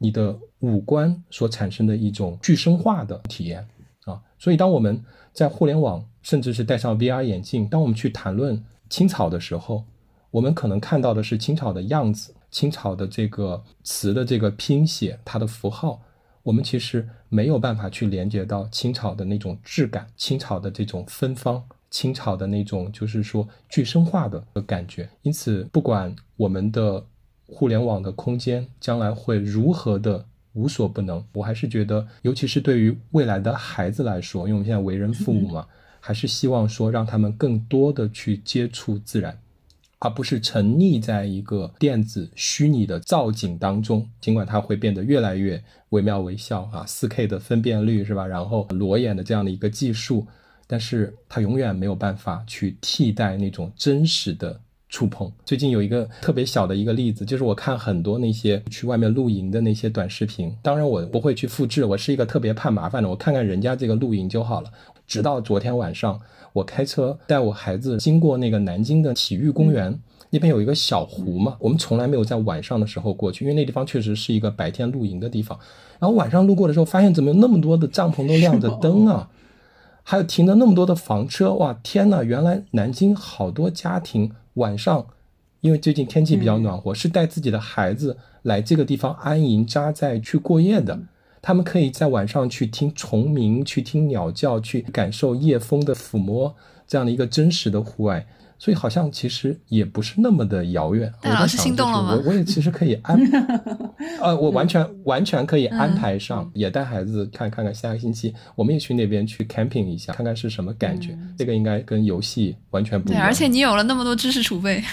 你的五官所产生的一种具身化的体验啊，所以当我们在互联网，甚至是戴上 VR 眼镜，当我们去谈论青草的时候，我们可能看到的是青草的样子，青草的这个词的这个拼写，它的符号，我们其实没有办法去连接到青草的那种质感、青草的这种芬芳、清朝的那种就是说具身化的感觉。因此，不管我们的互联网的空间将来会如何的无所不能，我还是觉得，尤其是对于未来的孩子来说，因为我们现在为人父母嘛，还是希望说让他们更多的去接触自然。而不是沉溺在一个电子虚拟的造景当中，尽管它会变得越来越惟妙惟肖啊，四 K 的分辨率是吧？然后裸眼的这样的一个技术，但是它永远没有办法去替代那种真实的触碰。最近有一个特别小的一个例子，就是我看很多那些去外面露营的那些短视频，当然我不会去复制，我是一个特别怕麻烦的，我看看人家这个露营就好了。直到昨天晚上。我开车带我孩子经过那个南京的体育公园，那边有一个小湖嘛。我们从来没有在晚上的时候过去，因为那地方确实是一个白天露营的地方。然后晚上路过的时候，发现怎么有那么多的帐篷都亮着灯啊，还有停了那么多的房车。哇，天呐！原来南京好多家庭晚上，因为最近天气比较暖和，是带自己的孩子来这个地方安营扎寨去过夜的。他们可以在晚上去听虫鸣，去听鸟叫，去感受夜风的抚摸，这样的一个真实的户外，所以好像其实也不是那么的遥远。戴老师心动了吗？我我也其实可以安，呃，我完全 完全可以安排上，也带孩子看看看下个星期我们也去那边去 camping 一下，看看是什么感觉。这个应该跟游戏完全不一样。对，而且你有了那么多知识储备。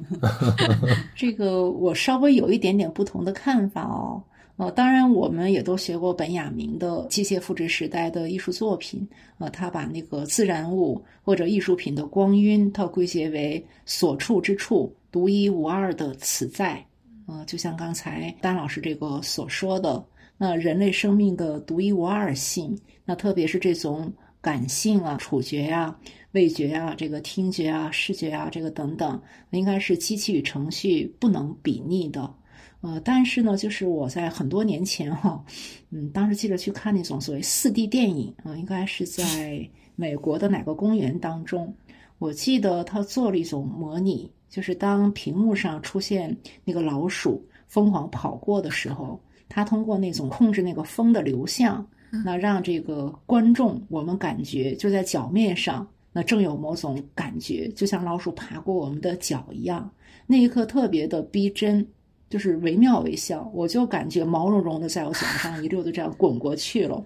这个我稍微有一点点不同的看法哦。呃，当然，我们也都学过本雅明的机械复制时代的艺术作品。呃，他把那个自然物或者艺术品的光晕，它归结为所处之处独一无二的此在。呃，就像刚才丹老师这个所说的，那人类生命的独一无二性，那特别是这种感性啊、触觉呀、味觉啊、这个听觉啊、视觉啊，这个等等，应该是机器与程序不能比拟的。呃，但是呢，就是我在很多年前哈，嗯，当时记得去看那种所谓四 D 电影啊，应该是在美国的哪个公园当中，我记得他做了一种模拟，就是当屏幕上出现那个老鼠疯狂跑过的时候，他通过那种控制那个风的流向，那让这个观众我们感觉就在脚面上，那正有某种感觉，就像老鼠爬过我们的脚一样，那一刻特别的逼真。就是惟妙惟肖，我就感觉毛茸茸的在我脚上一溜的这样滚过去了。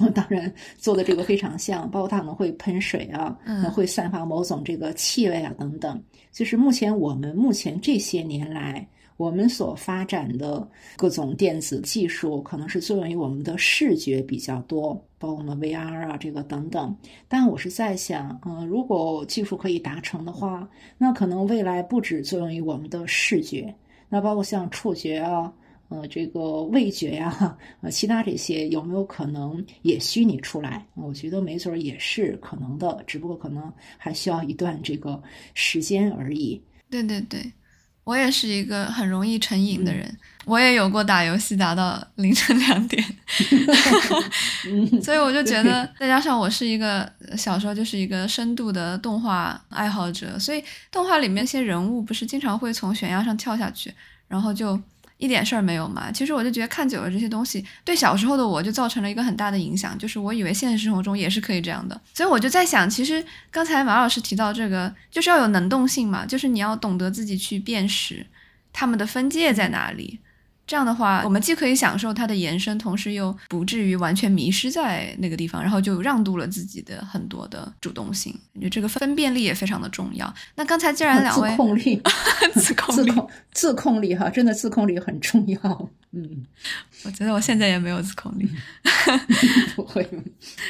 当然做的这个非常像，包括它可能会喷水啊，会散发某种这个气味啊等等。就是目前我们目前这些年来我们所发展的各种电子技术，可能是作用于我们的视觉比较多，包括我们 VR 啊这个等等。但我是在想，嗯，如果技术可以达成的话，那可能未来不止作用于我们的视觉。那包括像触觉啊，呃，这个味觉呀，呃，其他这些有没有可能也虚拟出来？我觉得没准儿也是可能的，只不过可能还需要一段这个时间而已。对对对，我也是一个很容易成瘾的人，我也有过打游戏打到 凌晨两点，所以我就觉得，再加上我是一个小时候就是一个深度的动画爱好者，所以动画里面一些人物不是经常会从悬崖上跳下去。然后就一点事儿没有嘛。其实我就觉得看久了这些东西，对小时候的我就造成了一个很大的影响，就是我以为现实生活中也是可以这样的。所以我就在想，其实刚才马老师提到这个，就是要有能动性嘛，就是你要懂得自己去辨识他们的分界在哪里。这样的话，我们既可以享受它的延伸，同时又不至于完全迷失在那个地方，然后就让渡了自己的很多的主动性。我觉得这个分辨力也非常的重要。那刚才既然两位 自控力，自控力，自控力哈，真的自控力很重要。嗯，我觉得我现在也没有自控力，不会。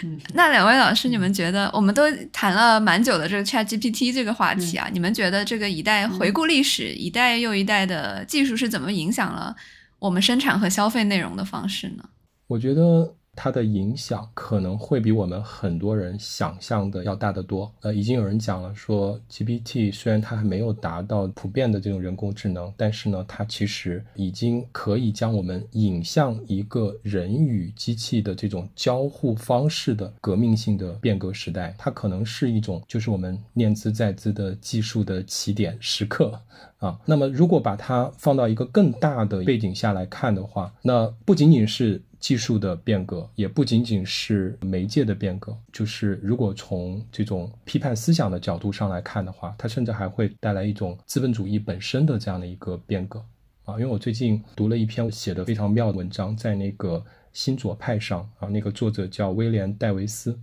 嗯那两位老师，你们觉得我们都谈了蛮久的这个 Chat GPT 这个话题啊，你们觉得这个一代回顾历史，一代又一代的技术是怎么影响了？我们生产和消费内容的方式呢？我觉得它的影响可能会比我们很多人想象的要大得多。呃，已经有人讲了，说 GPT 虽然它还没有达到普遍的这种人工智能，但是呢，它其实已经可以将我们引向一个人与机器的这种交互方式的革命性的变革时代。它可能是一种，就是我们念兹在兹的技术的起点时刻啊。那么，如果把它放到一个更大的背景下来看的话，那不仅仅是。技术的变革也不仅仅是媒介的变革，就是如果从这种批判思想的角度上来看的话，它甚至还会带来一种资本主义本身的这样的一个变革啊。因为我最近读了一篇写的非常妙的文章，在那个新左派上啊，那个作者叫威廉戴维斯，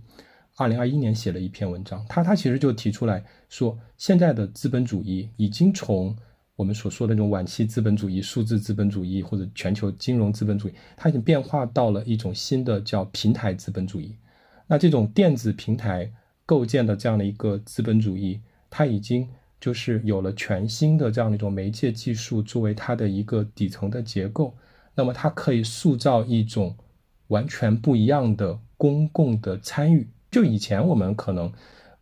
二零二一年写了一篇文章，他他其实就提出来说，现在的资本主义已经从我们所说的那种晚期资本主义、数字资本主义或者全球金融资本主义，它已经变化到了一种新的叫平台资本主义。那这种电子平台构建的这样的一个资本主义，它已经就是有了全新的这样的一种媒介技术作为它的一个底层的结构。那么它可以塑造一种完全不一样的公共的参与。就以前我们可能。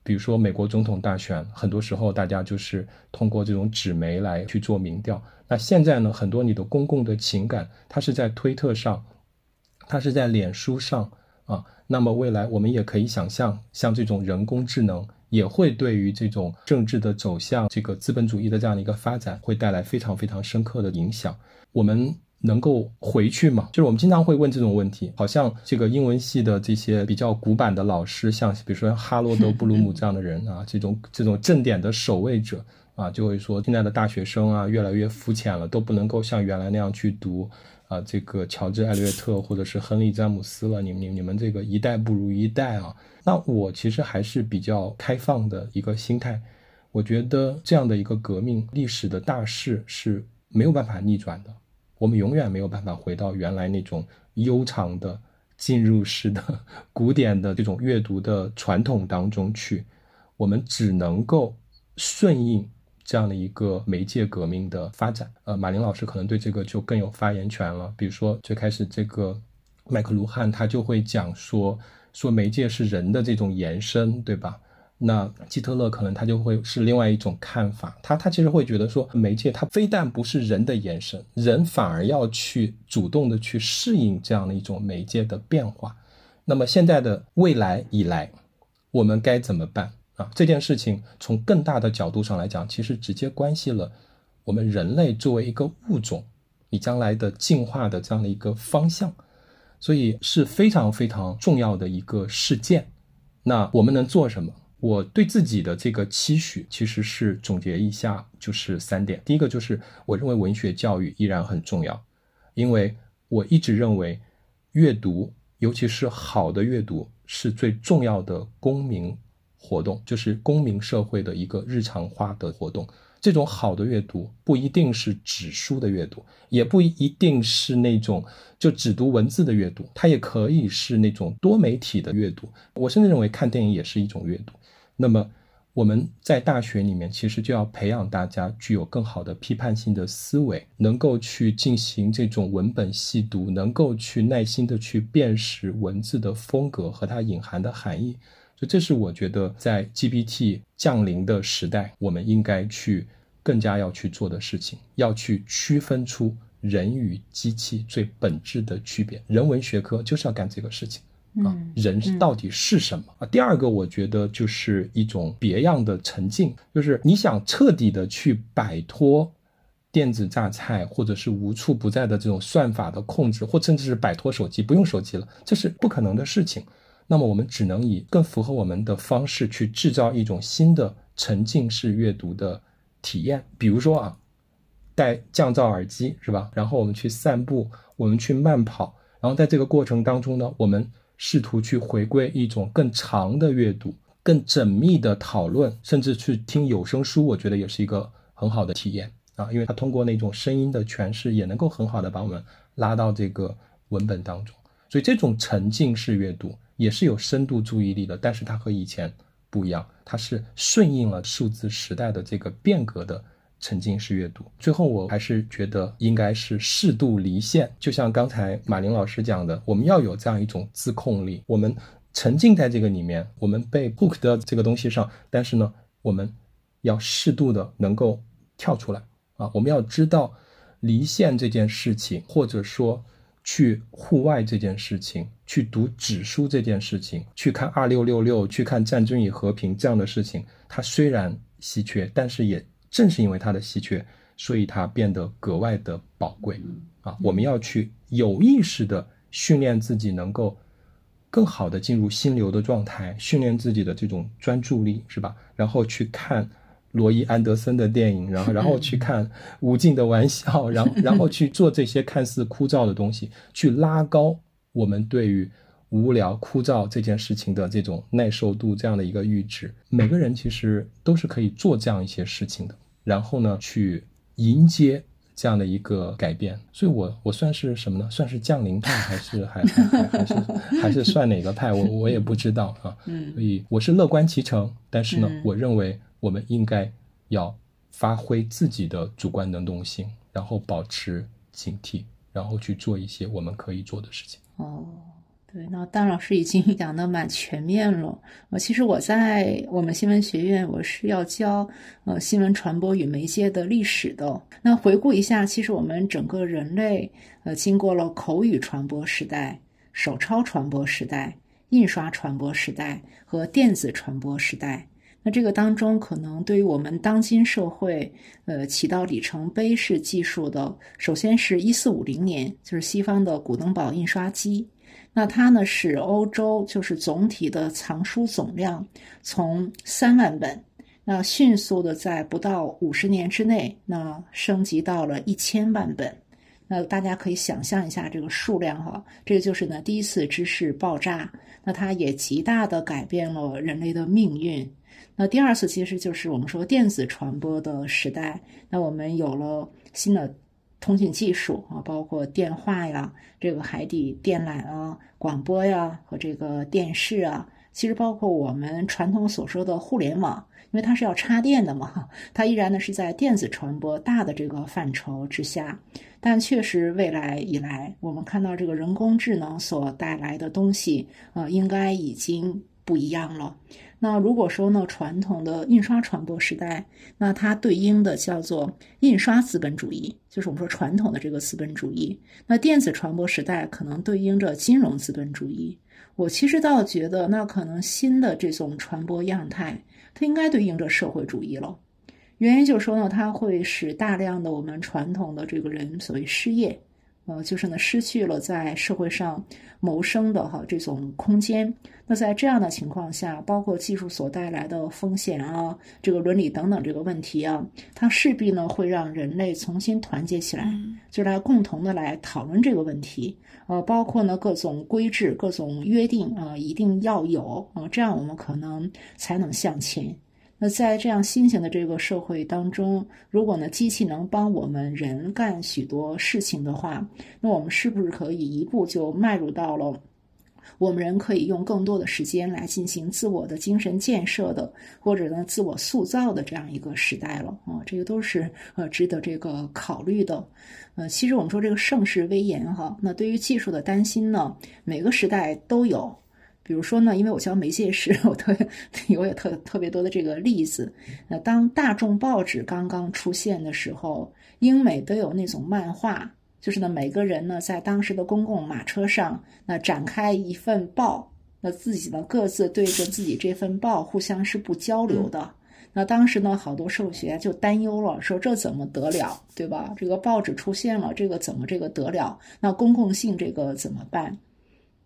比如说美国总统大选，很多时候大家就是通过这种纸媒来去做民调。那现在呢，很多你的公共的情感，它是在推特上，它是在脸书上啊。那么未来我们也可以想象，像这种人工智能也会对于这种政治的走向、这个资本主义的这样的一个发展，会带来非常非常深刻的影响。我们。能够回去吗？就是我们经常会问这种问题，好像这个英文系的这些比较古板的老师，像比如说哈罗德·布鲁姆这样的人啊，这种这种正点的守卫者啊，就会说现在的大学生啊越来越肤浅了，都不能够像原来那样去读啊这个乔治·艾略特或者是亨利·詹姆斯了。你你你们这个一代不如一代啊。那我其实还是比较开放的一个心态，我觉得这样的一个革命历史的大势是没有办法逆转的。我们永远没有办法回到原来那种悠长的进入式的 古典的这种阅读的传统当中去，我们只能够顺应这样的一个媒介革命的发展。呃，马林老师可能对这个就更有发言权了。比如说最开始这个麦克卢汉他就会讲说，说媒介是人的这种延伸，对吧？那基特勒可能他就会是另外一种看法，他他其实会觉得说，媒介它非但不是人的延伸，人反而要去主动的去适应这样的一种媒介的变化。那么现在的未来以来，我们该怎么办啊？这件事情从更大的角度上来讲，其实直接关系了我们人类作为一个物种，你将来的进化的这样的一个方向，所以是非常非常重要的一个事件。那我们能做什么？我对自己的这个期许，其实是总结一下，就是三点。第一个就是，我认为文学教育依然很重要，因为我一直认为，阅读，尤其是好的阅读，是最重要的公民活动，就是公民社会的一个日常化的活动。这种好的阅读不一定是纸书的阅读，也不一定是那种就只读文字的阅读，它也可以是那种多媒体的阅读。我甚至认为看电影也是一种阅读。那么我们在大学里面其实就要培养大家具有更好的批判性的思维，能够去进行这种文本细读，能够去耐心的去辨识文字的风格和它隐含的含义。所以这是我觉得在 GPT 降临的时代，我们应该去更加要去做的事情，要去区分出人与机器最本质的区别。人文学科就是要干这个事情。啊，人到底是什么啊？第二个，我觉得就是一种别样的沉浸，就是你想彻底的去摆脱电子榨菜，或者是无处不在的这种算法的控制，或甚至是摆脱手机，不用手机了，这是不可能的事情。那么我们只能以更符合我们的方式去制造一种新的沉浸式阅读的体验，比如说啊，戴降噪耳机是吧？然后我们去散步，我们去慢跑，然后在这个过程当中呢，我们。试图去回归一种更长的阅读、更缜密的讨论，甚至去听有声书，我觉得也是一个很好的体验啊，因为它通过那种声音的诠释，也能够很好的把我们拉到这个文本当中。所以这种沉浸式阅读也是有深度注意力的，但是它和以前不一样，它是顺应了数字时代的这个变革的沉浸式阅读。最后，我还是觉得应该是适度离线，就像刚才马林老师讲的，我们要有这样一种自控力。我们沉浸在这个里面，我们被 book 的这个东西上，但是呢，我们要适度的能够跳出来啊！我们要知道离线这件事情，或者说。去户外这件事情，去读纸书这件事情，去看二六六六，去看《战争与和平》这样的事情，它虽然稀缺，但是也正是因为它的稀缺，所以它变得格外的宝贵啊！我们要去有意识的训练自己，能够更好的进入心流的状态，训练自己的这种专注力，是吧？然后去看。罗伊·安德森的电影，然后然后去 看《无尽的玩笑》，然后然后去做这些看似枯燥的东西，去拉高我们对于无聊枯燥这件事情的这种耐受度，这样的一个阈值。每个人其实都是可以做这样一些事情的，然后呢，去迎接这样的一个改变。所以，我我算是什么呢？算是降临派，还是还还还还是还是算哪个派？我我也不知道啊。嗯，所以我是乐观其成，但是呢，我认为。我们应该要发挥自己的主观能动性，然后保持警惕，然后去做一些我们可以做的事情。哦，对，那丹老师已经 讲的蛮全面了。呃，其实我在我们新闻学院，我是要教呃新闻传播与媒介的历史的。那回顾一下，其实我们整个人类呃经过了口语传播时代、手抄传播时代、印刷传播时代和电子传播时代。那这个当中，可能对于我们当今社会，呃，起到里程碑式技术的，首先是一四五零年，就是西方的古登堡印刷机。那它呢，使欧洲就是总体的藏书总量从三万本，那迅速的在不到五十年之内，那升级到了一千万本。那大家可以想象一下这个数量哈，这个就是呢第一次知识爆炸。那它也极大的改变了人类的命运。那第二次其实就是我们说电子传播的时代，那我们有了新的通讯技术啊，包括电话呀、这个海底电缆啊、广播呀和这个电视啊，其实包括我们传统所说的互联网，因为它是要插电的嘛，它依然呢是在电子传播大的这个范畴之下，但确实未来以来，我们看到这个人工智能所带来的东西，呃，应该已经不一样了。那如果说呢，传统的印刷传播时代，那它对应的叫做印刷资本主义，就是我们说传统的这个资本主义。那电子传播时代可能对应着金融资本主义。我其实倒觉得，那可能新的这种传播样态，它应该对应着社会主义了。原因就是说呢，它会使大量的我们传统的这个人所谓失业。呃，就是呢，失去了在社会上谋生的哈这种空间。那在这样的情况下，包括技术所带来的风险啊，这个伦理等等这个问题啊，它势必呢会让人类重新团结起来，就来共同的来讨论这个问题。呃，包括呢各种规制、各种约定啊，一定要有啊，这样我们可能才能向前。那在这样新型的这个社会当中，如果呢机器能帮我们人干许多事情的话，那我们是不是可以一步就迈入到了我们人可以用更多的时间来进行自我的精神建设的，或者呢自我塑造的这样一个时代了啊？这个都是呃值得这个考虑的。呃，其实我们说这个盛世危言哈，那对于技术的担心呢，每个时代都有。比如说呢，因为我教媒介史，我特我也特特别多的这个例子。那当大众报纸刚刚出现的时候，英美都有那种漫画，就是呢每个人呢在当时的公共马车上，那展开一份报，那自己呢各自对着自己这份报互相是不交流的。那当时呢好多社会学家就担忧了，说这怎么得了，对吧？这个报纸出现了，这个怎么这个得了？那公共性这个怎么办？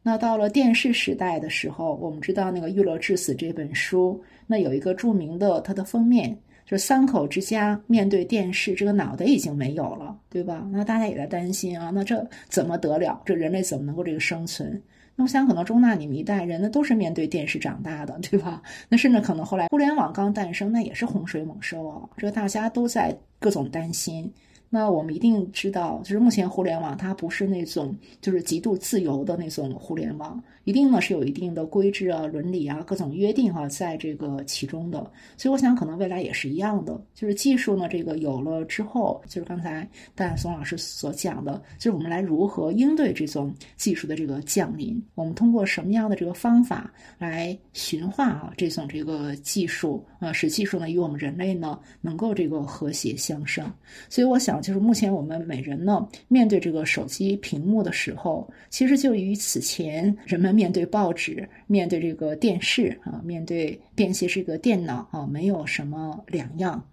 那到了电视时代的时候，我们知道那个《娱乐至死》这本书，那有一个著名的它的封面，就是三口之家面对电视，这个脑袋已经没有了，对吧？那大家也在担心啊，那这怎么得了？这人类怎么能够这个生存？那我想，可能中纳你们一代人，那都是面对电视长大的，对吧？那甚至可能后来互联网刚诞生，那也是洪水猛兽啊，这个大家都在各种担心。那我们一定知道，就是目前互联网它不是那种就是极度自由的那种互联网，一定呢是有一定的规制啊、伦理啊、各种约定哈，在这个其中的。所以我想，可能未来也是一样的，就是技术呢这个有了之后，就是刚才戴松老师所讲的，就是我们来如何应对这种技术的这个降临，我们通过什么样的这个方法来驯化啊这种这个技术啊，使技术呢与我们人类呢能够这个和谐相生。所以我想。就是目前我们每人呢，面对这个手机屏幕的时候，其实就与此前人们面对报纸、面对这个电视啊、面对便携这个电脑啊，没有什么两样。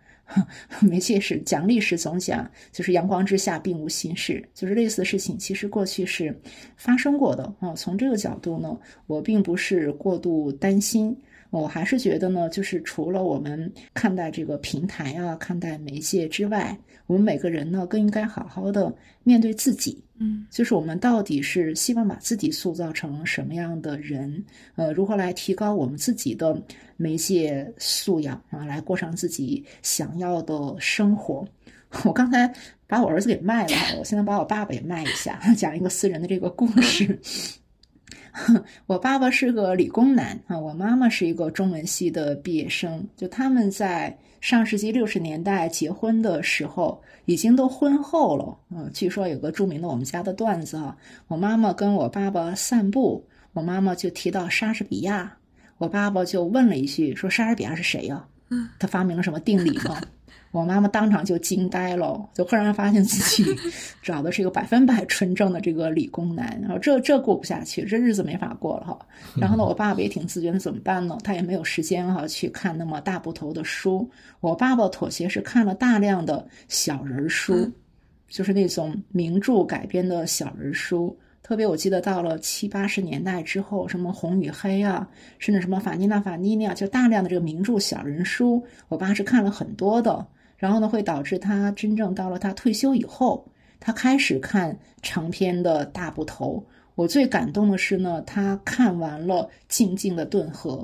媒介是讲历史总讲，就是阳光之下并无新事，就是类似的事情，其实过去是发生过的啊。从这个角度呢，我并不是过度担心。我还是觉得呢，就是除了我们看待这个平台啊、看待媒介之外，我们每个人呢，更应该好好的面对自己。嗯，就是我们到底是希望把自己塑造成什么样的人？呃，如何来提高我们自己的媒介素养啊，来过上自己想要的生活？我刚才把我儿子给卖了，我现在把我爸爸也卖一下，讲一个私人的这个故事。我爸爸是个理工男啊，我妈妈是一个中文系的毕业生。就他们在上世纪六十年代结婚的时候，已经都婚后了。嗯，据说有个著名的我们家的段子啊，我妈妈跟我爸爸散步，我妈妈就提到莎士比亚，我爸爸就问了一句，说莎士比亚是谁呀？嗯，他发明了什么定理吗？我妈妈当场就惊呆了，就忽然发现自己 找的是一个百分百纯正的这个理工男，然后这这过不下去，这日子没法过了哈。然后呢，我爸爸也挺自觉的，怎么办呢？他也没有时间哈去看那么大部头的书。我爸爸妥协是看了大量的小人书，就是那种名著改编的小人书。特别我记得到了七八十年代之后，什么《红与黑》啊，甚至什么《法尼娜·法尼尼》啊，就大量的这个名著小人书，我爸是看了很多的。然后呢，会导致他真正到了他退休以后，他开始看长篇的大部头。我最感动的是呢，他看完了《静静的顿河》，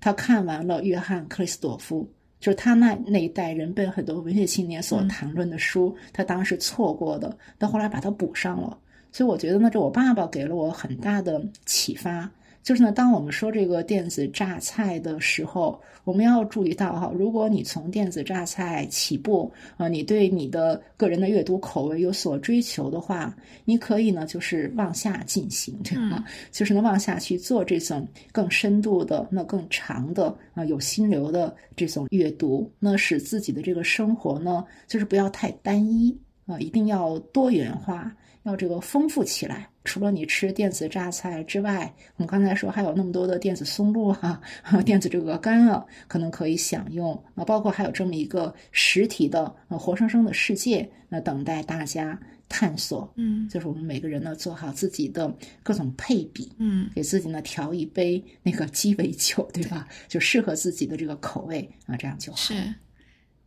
他看完了约翰克里斯朵夫，就是他那那一代人被很多文学青年所谈论的书，他当时错过的，到后来把它补上了。所以我觉得呢，这我爸爸给了我很大的启发。就是呢，当我们说这个电子榨菜的时候，我们要注意到哈，如果你从电子榨菜起步啊，你对你的个人的阅读口味有所追求的话，你可以呢，就是往下进行，对吧？就是呢，往下去做这种更深度的、那更长的啊，有心流的这种阅读，那使自己的这个生活呢，就是不要太单一啊，一定要多元化。要这个丰富起来，除了你吃电子榨菜之外，我们刚才说还有那么多的电子松露啊，电子这个干啊，可能可以享用啊，包括还有这么一个实体的呃活生生的世界，那等待大家探索。嗯，就是我们每个人呢做好自己的各种配比，嗯，给自己呢调一杯那个鸡尾酒，对吧？就适合自己的这个口味啊，这样就好。是。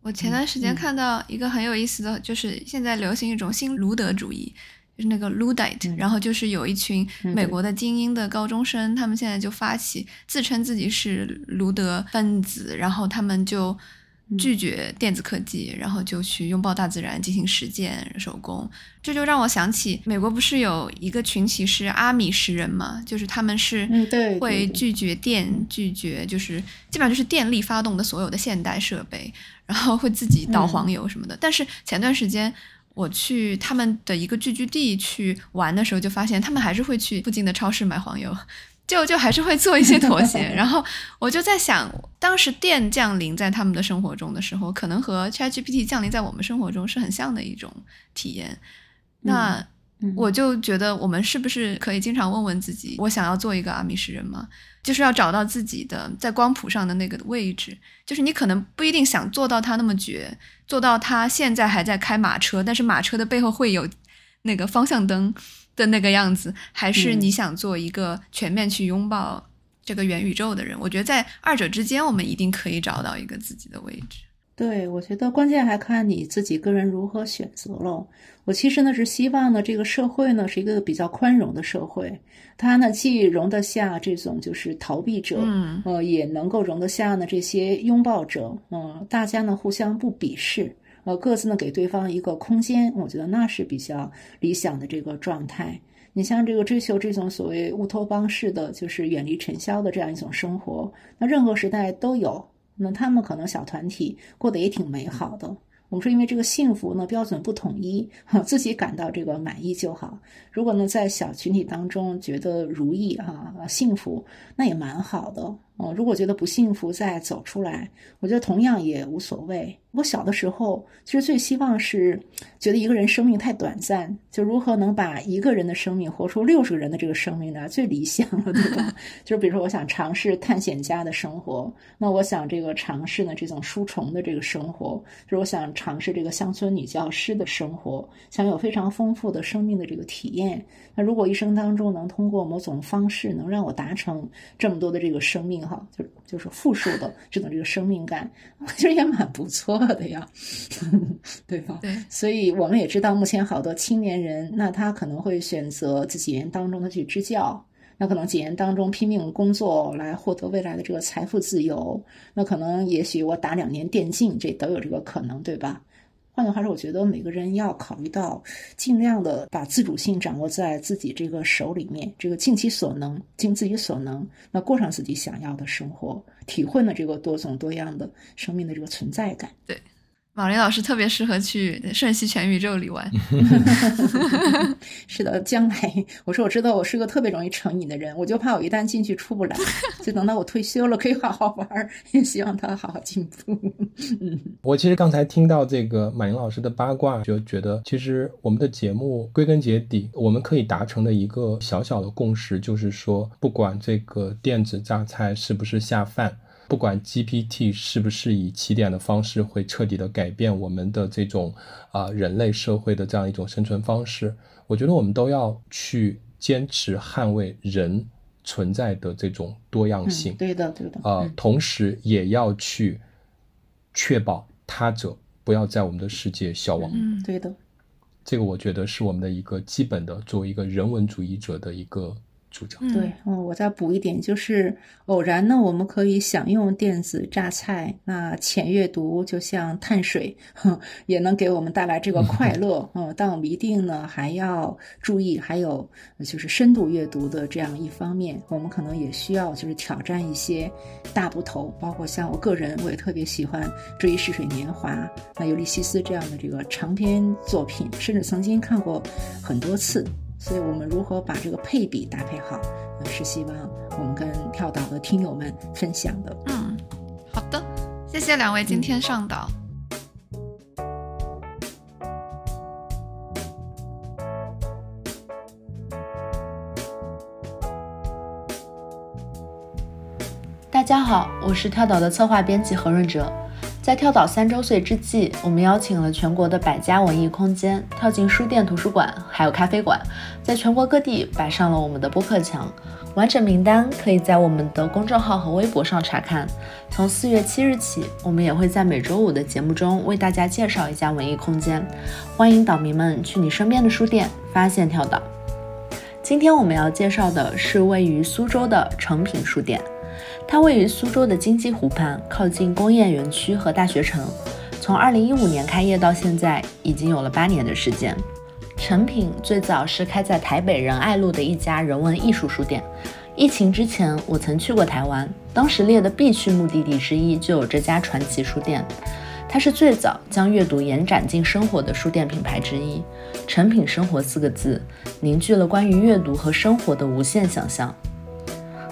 我前段时间看到一个很有意思的，就是现在流行一种新卢德主义。就是那个 Luddite，然后就是有一群美国的精英的高中生，他们现在就发起自称自己是卢德分子，然后他们就拒绝电子科技，然后就去拥抱大自然进行实践手工。这就让我想起美国不是有一个群体是阿米什人嘛？就是他们是会拒绝电，拒绝就是基本上就是电力发动的所有的现代设备，然后会自己倒黄油什么的。但是前段时间。我去他们的一个聚居地去玩的时候，就发现他们还是会去附近的超市买黄油，就就还是会做一些妥协。然后我就在想，当时电降临在他们的生活中的时候，可能和 ChatGPT 降临在我们生活中是很像的一种体验。那我就觉得，我们是不是可以经常问问自己：我想要做一个阿米什人吗？就是要找到自己的在光谱上的那个位置，就是你可能不一定想做到他那么绝，做到他现在还在开马车，但是马车的背后会有那个方向灯的那个样子，还是你想做一个全面去拥抱这个元宇宙的人？我觉得在二者之间，我们一定可以找到一个自己的位置。对，我觉得关键还看你自己个人如何选择了。我其实呢是希望呢这个社会呢是一个比较宽容的社会，它呢既容得下这种就是逃避者，嗯，呃，也能够容得下呢这些拥抱者，嗯，大家呢互相不鄙视，呃，各自呢给对方一个空间，我觉得那是比较理想的这个状态。你像这个追求这种所谓乌托邦式的，就是远离尘嚣的这样一种生活，那任何时代都有。那他们可能小团体过得也挺美好的。我们说，因为这个幸福呢标准不统一，哈自己感到这个满意就好。如果呢在小群体当中觉得如意啊幸福，那也蛮好的。哦，如果觉得不幸福，再走出来，我觉得同样也无所谓。我小的时候其实最希望是觉得一个人生命太短暂，就如何能把一个人的生命活出六十个人的这个生命呢？最理想了，对吧？就是比如说，我想尝试探险家的生活，那我想这个尝试呢这种书虫的这个生活，就是我想尝试这个乡村女教师的生活，想有非常丰富的生命的这个体验。那如果一生当中能通过某种方式能让我达成这么多的这个生命，哈，就就是复数的 这种这个生命感，我觉得也蛮不错的呀，对吧？对，所以我们也知道，目前好多青年人，那他可能会选择这几年当中的去支教，那可能几年当中拼命工作来获得未来的这个财富自由，那可能也许我打两年电竞，这都有这个可能，对吧？换句话说，我觉得每个人要考虑到，尽量的把自主性掌握在自己这个手里面，这个尽其所能，尽自己所能，那过上自己想要的生活，体会呢这个多种多样的生命的这个存在感。对。马林老师特别适合去瞬息全宇宙里玩。是的，将来我说我知道我是个特别容易成瘾的人，我就怕我一旦进去出不来，就等到我退休了可以好好玩。也希望他好好进步。嗯，我其实刚才听到这个马林老师的八卦，就觉得其实我们的节目归根结底，我们可以达成的一个小小的共识，就是说，不管这个电子榨菜是不是下饭。不管 GPT 是不是以起点的方式会彻底的改变我们的这种啊人类社会的这样一种生存方式，我觉得我们都要去坚持捍卫人存在的这种多样性。对的，对的。啊，同时也要去确保他者不要在我们的世界消亡。嗯，对的。这个我觉得是我们的一个基本的，作为一个人文主义者的一个。对，嗯，我再补一点，就是偶然呢，我们可以享用电子榨菜。那浅阅读就像碳水，也能给我们带来这个快 乐。嗯，但我们一定呢还要注意，还有就是深度阅读的这样一方面，我们可能也需要就是挑战一些大部头，包括像我个人，我也特别喜欢《追忆似水年华》那《尤利西斯》这样的这个长篇作品，甚至曾经看过很多次。所以我们如何把这个配比搭配好，是希望我们跟跳岛的听友们分享的。嗯，好的，谢谢两位今天上岛。大家好，我是跳岛的策划编辑何润哲。在跳岛三周岁之际，我们邀请了全国的百家文艺空间，跳进书店、图书馆，还有咖啡馆，在全国各地摆上了我们的播客墙。完整名单可以在我们的公众号和微博上查看。从四月七日起，我们也会在每周五的节目中为大家介绍一家文艺空间。欢迎岛民们去你身边的书店发现跳岛。今天我们要介绍的是位于苏州的诚品书店。它位于苏州的金鸡湖畔，靠近工业园区和大学城。从2015年开业到现在，已经有了八年的时间。诚品最早是开在台北仁爱路的一家人文艺术书店。疫情之前，我曾去过台湾，当时列的必去目的地之一就有这家传奇书店。它是最早将阅读延展进生活的书店品牌之一。诚品生活四个字，凝聚了关于阅读和生活的无限想象。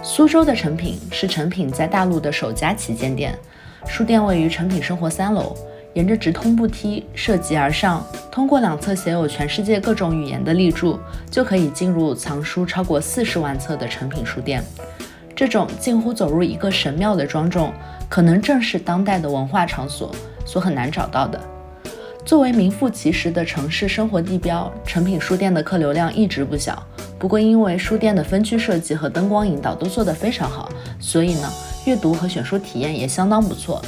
苏州的诚品是诚品在大陆的首家旗舰店，书店位于诚品生活三楼，沿着直通步梯涉级而上，通过两侧写有全世界各种语言的立柱，就可以进入藏书超过四十万册的诚品书店。这种近乎走入一个神庙的庄重，可能正是当代的文化场所所很难找到的。作为名副其实的城市生活地标，诚品书店的客流量一直不小。不过，因为书店的分区设计和灯光引导都做得非常好，所以呢，阅读和选书体验也相当不错。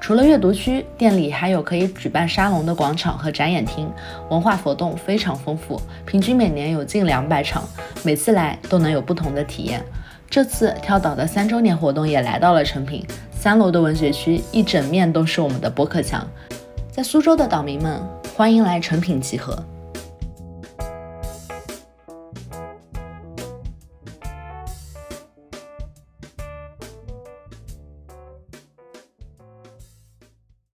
除了阅读区，店里还有可以举办沙龙的广场和展演厅，文化活动非常丰富，平均每年有近两百场，每次来都能有不同的体验。这次跳岛的三周年活动也来到了诚品，三楼的文学区一整面都是我们的播客墙。在苏州的岛民们，欢迎来成品集合。